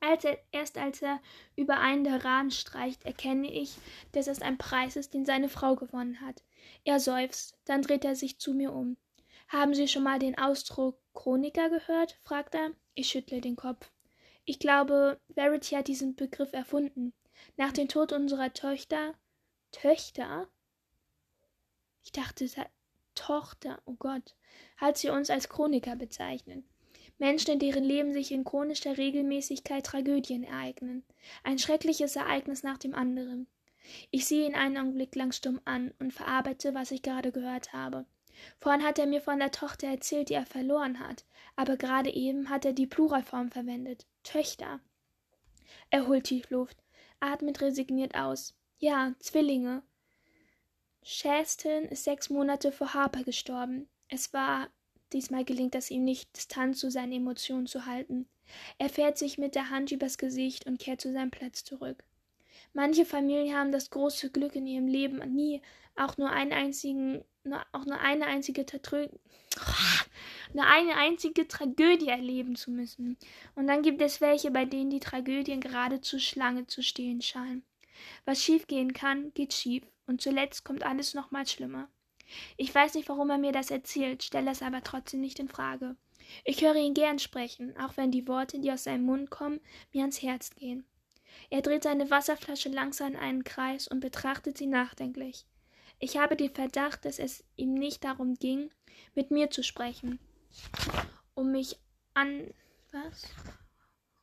Als er, erst als er über einen der Rahmen streicht, erkenne ich, dass es ein Preis ist, den seine Frau gewonnen hat. Er seufzt, dann dreht er sich zu mir um. Haben Sie schon mal den Ausdruck Chroniker gehört? fragt er. Ich schüttle den Kopf. Ich glaube, Verity hat diesen Begriff erfunden. Nach dem Tod unserer Töchter. Töchter? Ich dachte, Tochter, oh Gott, hat sie uns als Chroniker bezeichnet. Menschen, in deren Leben sich in chronischer Regelmäßigkeit Tragödien ereignen. Ein schreckliches Ereignis nach dem anderen. Ich sehe ihn einen Augenblick lang stumm an und verarbeite, was ich gerade gehört habe. Vorhin hat er mir von der Tochter erzählt, die er verloren hat, aber gerade eben hat er die Pluralform verwendet. Töchter. Er holt tief Luft, atmet resigniert aus. Ja, Zwillinge. Shaston ist sechs Monate vor Harper gestorben. Es war diesmal gelingt es ihm nicht, Distanz zu seinen Emotionen zu halten. Er fährt sich mit der Hand übers Gesicht und kehrt zu seinem Platz zurück. Manche Familien haben das große Glück in ihrem Leben nie auch nur einen einzigen nur, auch nur eine einzige Tragödie nur eine einzige Tragödie erleben zu müssen. Und dann gibt es welche, bei denen die Tragödien geradezu Schlange zu stehen scheinen. Was schiefgehen kann, geht schief, und zuletzt kommt alles nochmal schlimmer. Ich weiß nicht, warum er mir das erzählt, stelle es aber trotzdem nicht in Frage. Ich höre ihn gern sprechen, auch wenn die Worte, die aus seinem Mund kommen, mir ans Herz gehen. Er dreht seine Wasserflasche langsam in einen Kreis und betrachtet sie nachdenklich. Ich habe den Verdacht, dass es ihm nicht darum ging, mit mir zu sprechen, um mich an was?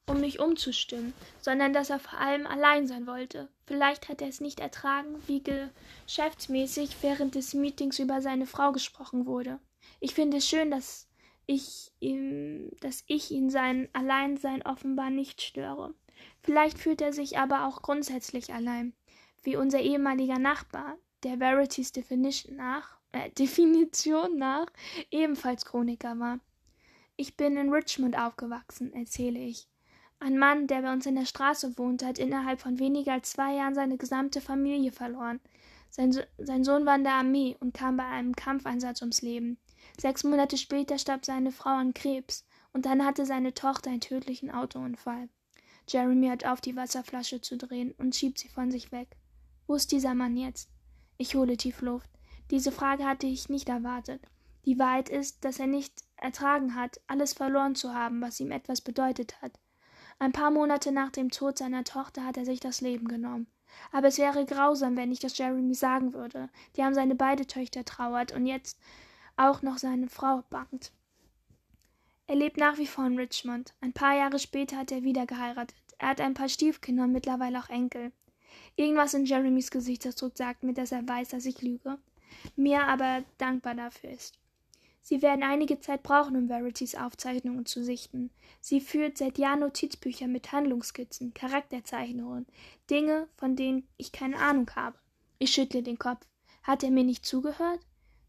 Um mich umzustimmen, sondern dass er vor allem allein sein wollte. Vielleicht hat er es nicht ertragen, wie geschäftsmäßig während des Meetings über seine Frau gesprochen wurde. Ich finde es schön, dass ich ihm, dass ich ihn sein Alleinsein offenbar nicht störe. Vielleicht fühlt er sich aber auch grundsätzlich allein, wie unser ehemaliger Nachbar, der Verity's Definition nach, äh, Definition nach ebenfalls Chroniker war. Ich bin in Richmond aufgewachsen, erzähle ich. Ein Mann, der bei uns in der Straße wohnt, hat innerhalb von weniger als zwei Jahren seine gesamte Familie verloren. Sein, so sein Sohn war in der Armee und kam bei einem Kampfeinsatz ums Leben. Sechs Monate später starb seine Frau an Krebs und dann hatte seine Tochter einen tödlichen Autounfall. Jeremy hört auf, die Wasserflasche zu drehen und schiebt sie von sich weg. Wo ist dieser Mann jetzt? Ich hole tief Luft. Diese Frage hatte ich nicht erwartet. Die Wahrheit ist, dass er nicht ertragen hat, alles verloren zu haben, was ihm etwas bedeutet hat. Ein paar Monate nach dem Tod seiner Tochter hat er sich das Leben genommen. Aber es wäre grausam, wenn ich das Jeremy sagen würde. Die haben seine beiden Töchter trauert und jetzt auch noch seine Frau bangt. Er lebt nach wie vor in Richmond. Ein paar Jahre später hat er wieder geheiratet. Er hat ein paar Stiefkinder und mittlerweile auch Enkel. Irgendwas in Jeremys Gesichtsausdruck sagt mir, dass er weiß, dass ich lüge, mir aber dankbar dafür ist. Sie werden einige Zeit brauchen, um Verities Aufzeichnungen zu sichten. Sie führt seit Jahren Notizbücher mit Handlungskizzen, Charakterzeichnungen, Dinge, von denen ich keine Ahnung habe. Ich schüttle den Kopf. Hat er mir nicht zugehört?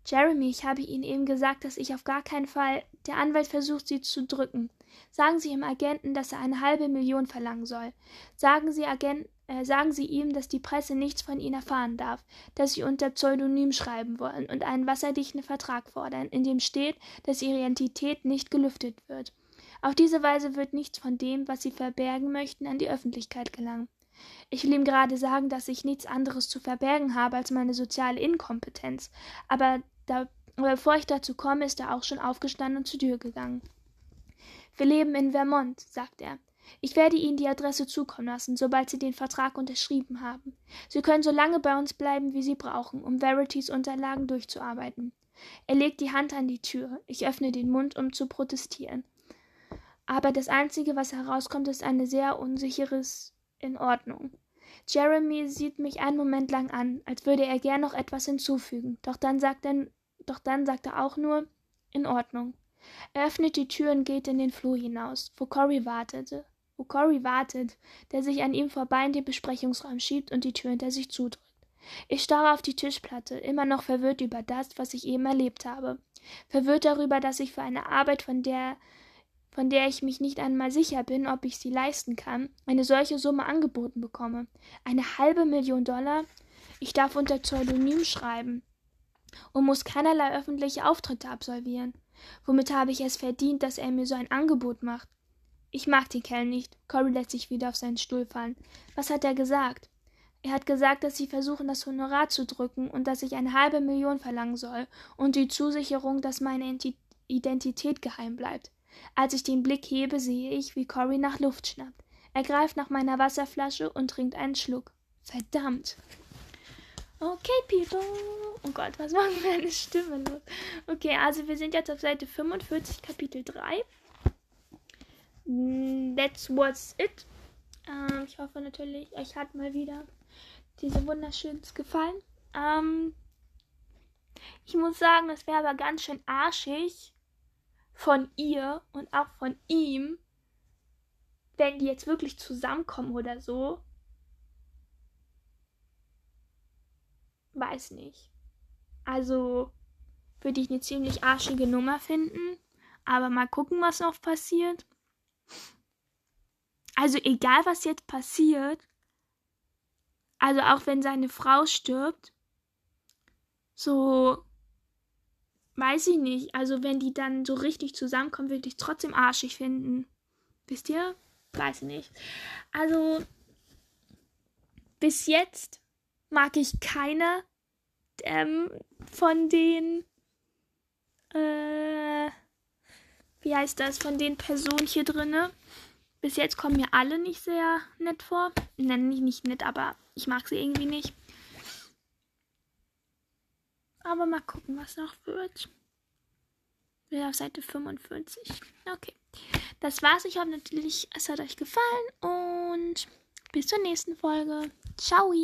Jeremy, ich habe Ihnen eben gesagt, dass ich auf gar keinen Fall. Der Anwalt versucht sie zu drücken. Sagen Sie dem Agenten, dass er eine halbe Million verlangen soll. Sagen Sie, Agent, äh, sagen Sie ihm, dass die Presse nichts von Ihnen erfahren darf, dass Sie unter Pseudonym schreiben wollen und einen wasserdichten Vertrag fordern, in dem steht, dass Ihre Identität nicht gelüftet wird. Auf diese Weise wird nichts von dem, was Sie verbergen möchten, an die Öffentlichkeit gelangen. Ich will ihm gerade sagen, dass ich nichts anderes zu verbergen habe als meine soziale Inkompetenz, aber da aber bevor ich dazu komme, ist er auch schon aufgestanden und zur Tür gegangen. Wir leben in Vermont, sagt er. Ich werde Ihnen die Adresse zukommen lassen, sobald Sie den Vertrag unterschrieben haben. Sie können so lange bei uns bleiben, wie Sie brauchen, um Verities Unterlagen durchzuarbeiten. Er legt die Hand an die Tür. Ich öffne den Mund, um zu protestieren. Aber das Einzige, was herauskommt, ist eine sehr unsicheres In Ordnung. Jeremy sieht mich einen Moment lang an, als würde er gern noch etwas hinzufügen, doch dann sagt er doch dann sagt er auch nur in Ordnung. Er öffnet die Tür und geht in den Flur hinaus, wo Cory wartete. Wo Cory wartet, der sich an ihm vorbei in den Besprechungsraum schiebt und die Tür hinter sich zudrückt. Ich starre auf die Tischplatte, immer noch verwirrt über das, was ich eben erlebt habe. Verwirrt darüber, dass ich für eine Arbeit, von der von der ich mich nicht einmal sicher bin, ob ich sie leisten kann, eine solche Summe angeboten bekomme. Eine halbe Million Dollar? Ich darf unter Pseudonym schreiben und muss keinerlei öffentliche Auftritte absolvieren. Womit habe ich es verdient, dass er mir so ein Angebot macht? Ich mag den Kerl nicht. Cory lässt sich wieder auf seinen Stuhl fallen. Was hat er gesagt? Er hat gesagt, dass sie versuchen, das Honorar zu drücken und dass ich eine halbe Million verlangen soll und die Zusicherung, dass meine Identität geheim bleibt. Als ich den Blick hebe, sehe ich, wie Cory nach Luft schnappt. Er greift nach meiner Wasserflasche und trinkt einen Schluck. Verdammt! Okay, people. Oh Gott, was machen meine Stimmen los? Okay, also wir sind jetzt auf Seite 45, Kapitel 3. Mm, that's what's it. Ähm, ich hoffe natürlich, euch hat mal wieder diese wunderschönes gefallen. Ähm, ich muss sagen, es wäre aber ganz schön arschig von ihr und auch von ihm, wenn die jetzt wirklich zusammenkommen oder so Weiß nicht. Also würde ich eine ziemlich arschige Nummer finden. Aber mal gucken, was noch passiert. Also egal, was jetzt passiert. Also auch wenn seine Frau stirbt. So. Weiß ich nicht. Also wenn die dann so richtig zusammenkommen, würde ich trotzdem arschig finden. Wisst ihr? Weiß nicht. Also. Bis jetzt mag ich keiner ähm, von den, äh, wie heißt das, von den Personen hier drinne. Bis jetzt kommen mir alle nicht sehr nett vor. nenne ich nicht nett, aber ich mag sie irgendwie nicht. Aber mal gucken, was noch wird. Wir auf Seite 45. Okay. Das war's. Ich hoffe natürlich, es hat euch gefallen und bis zur nächsten Folge. Ciao!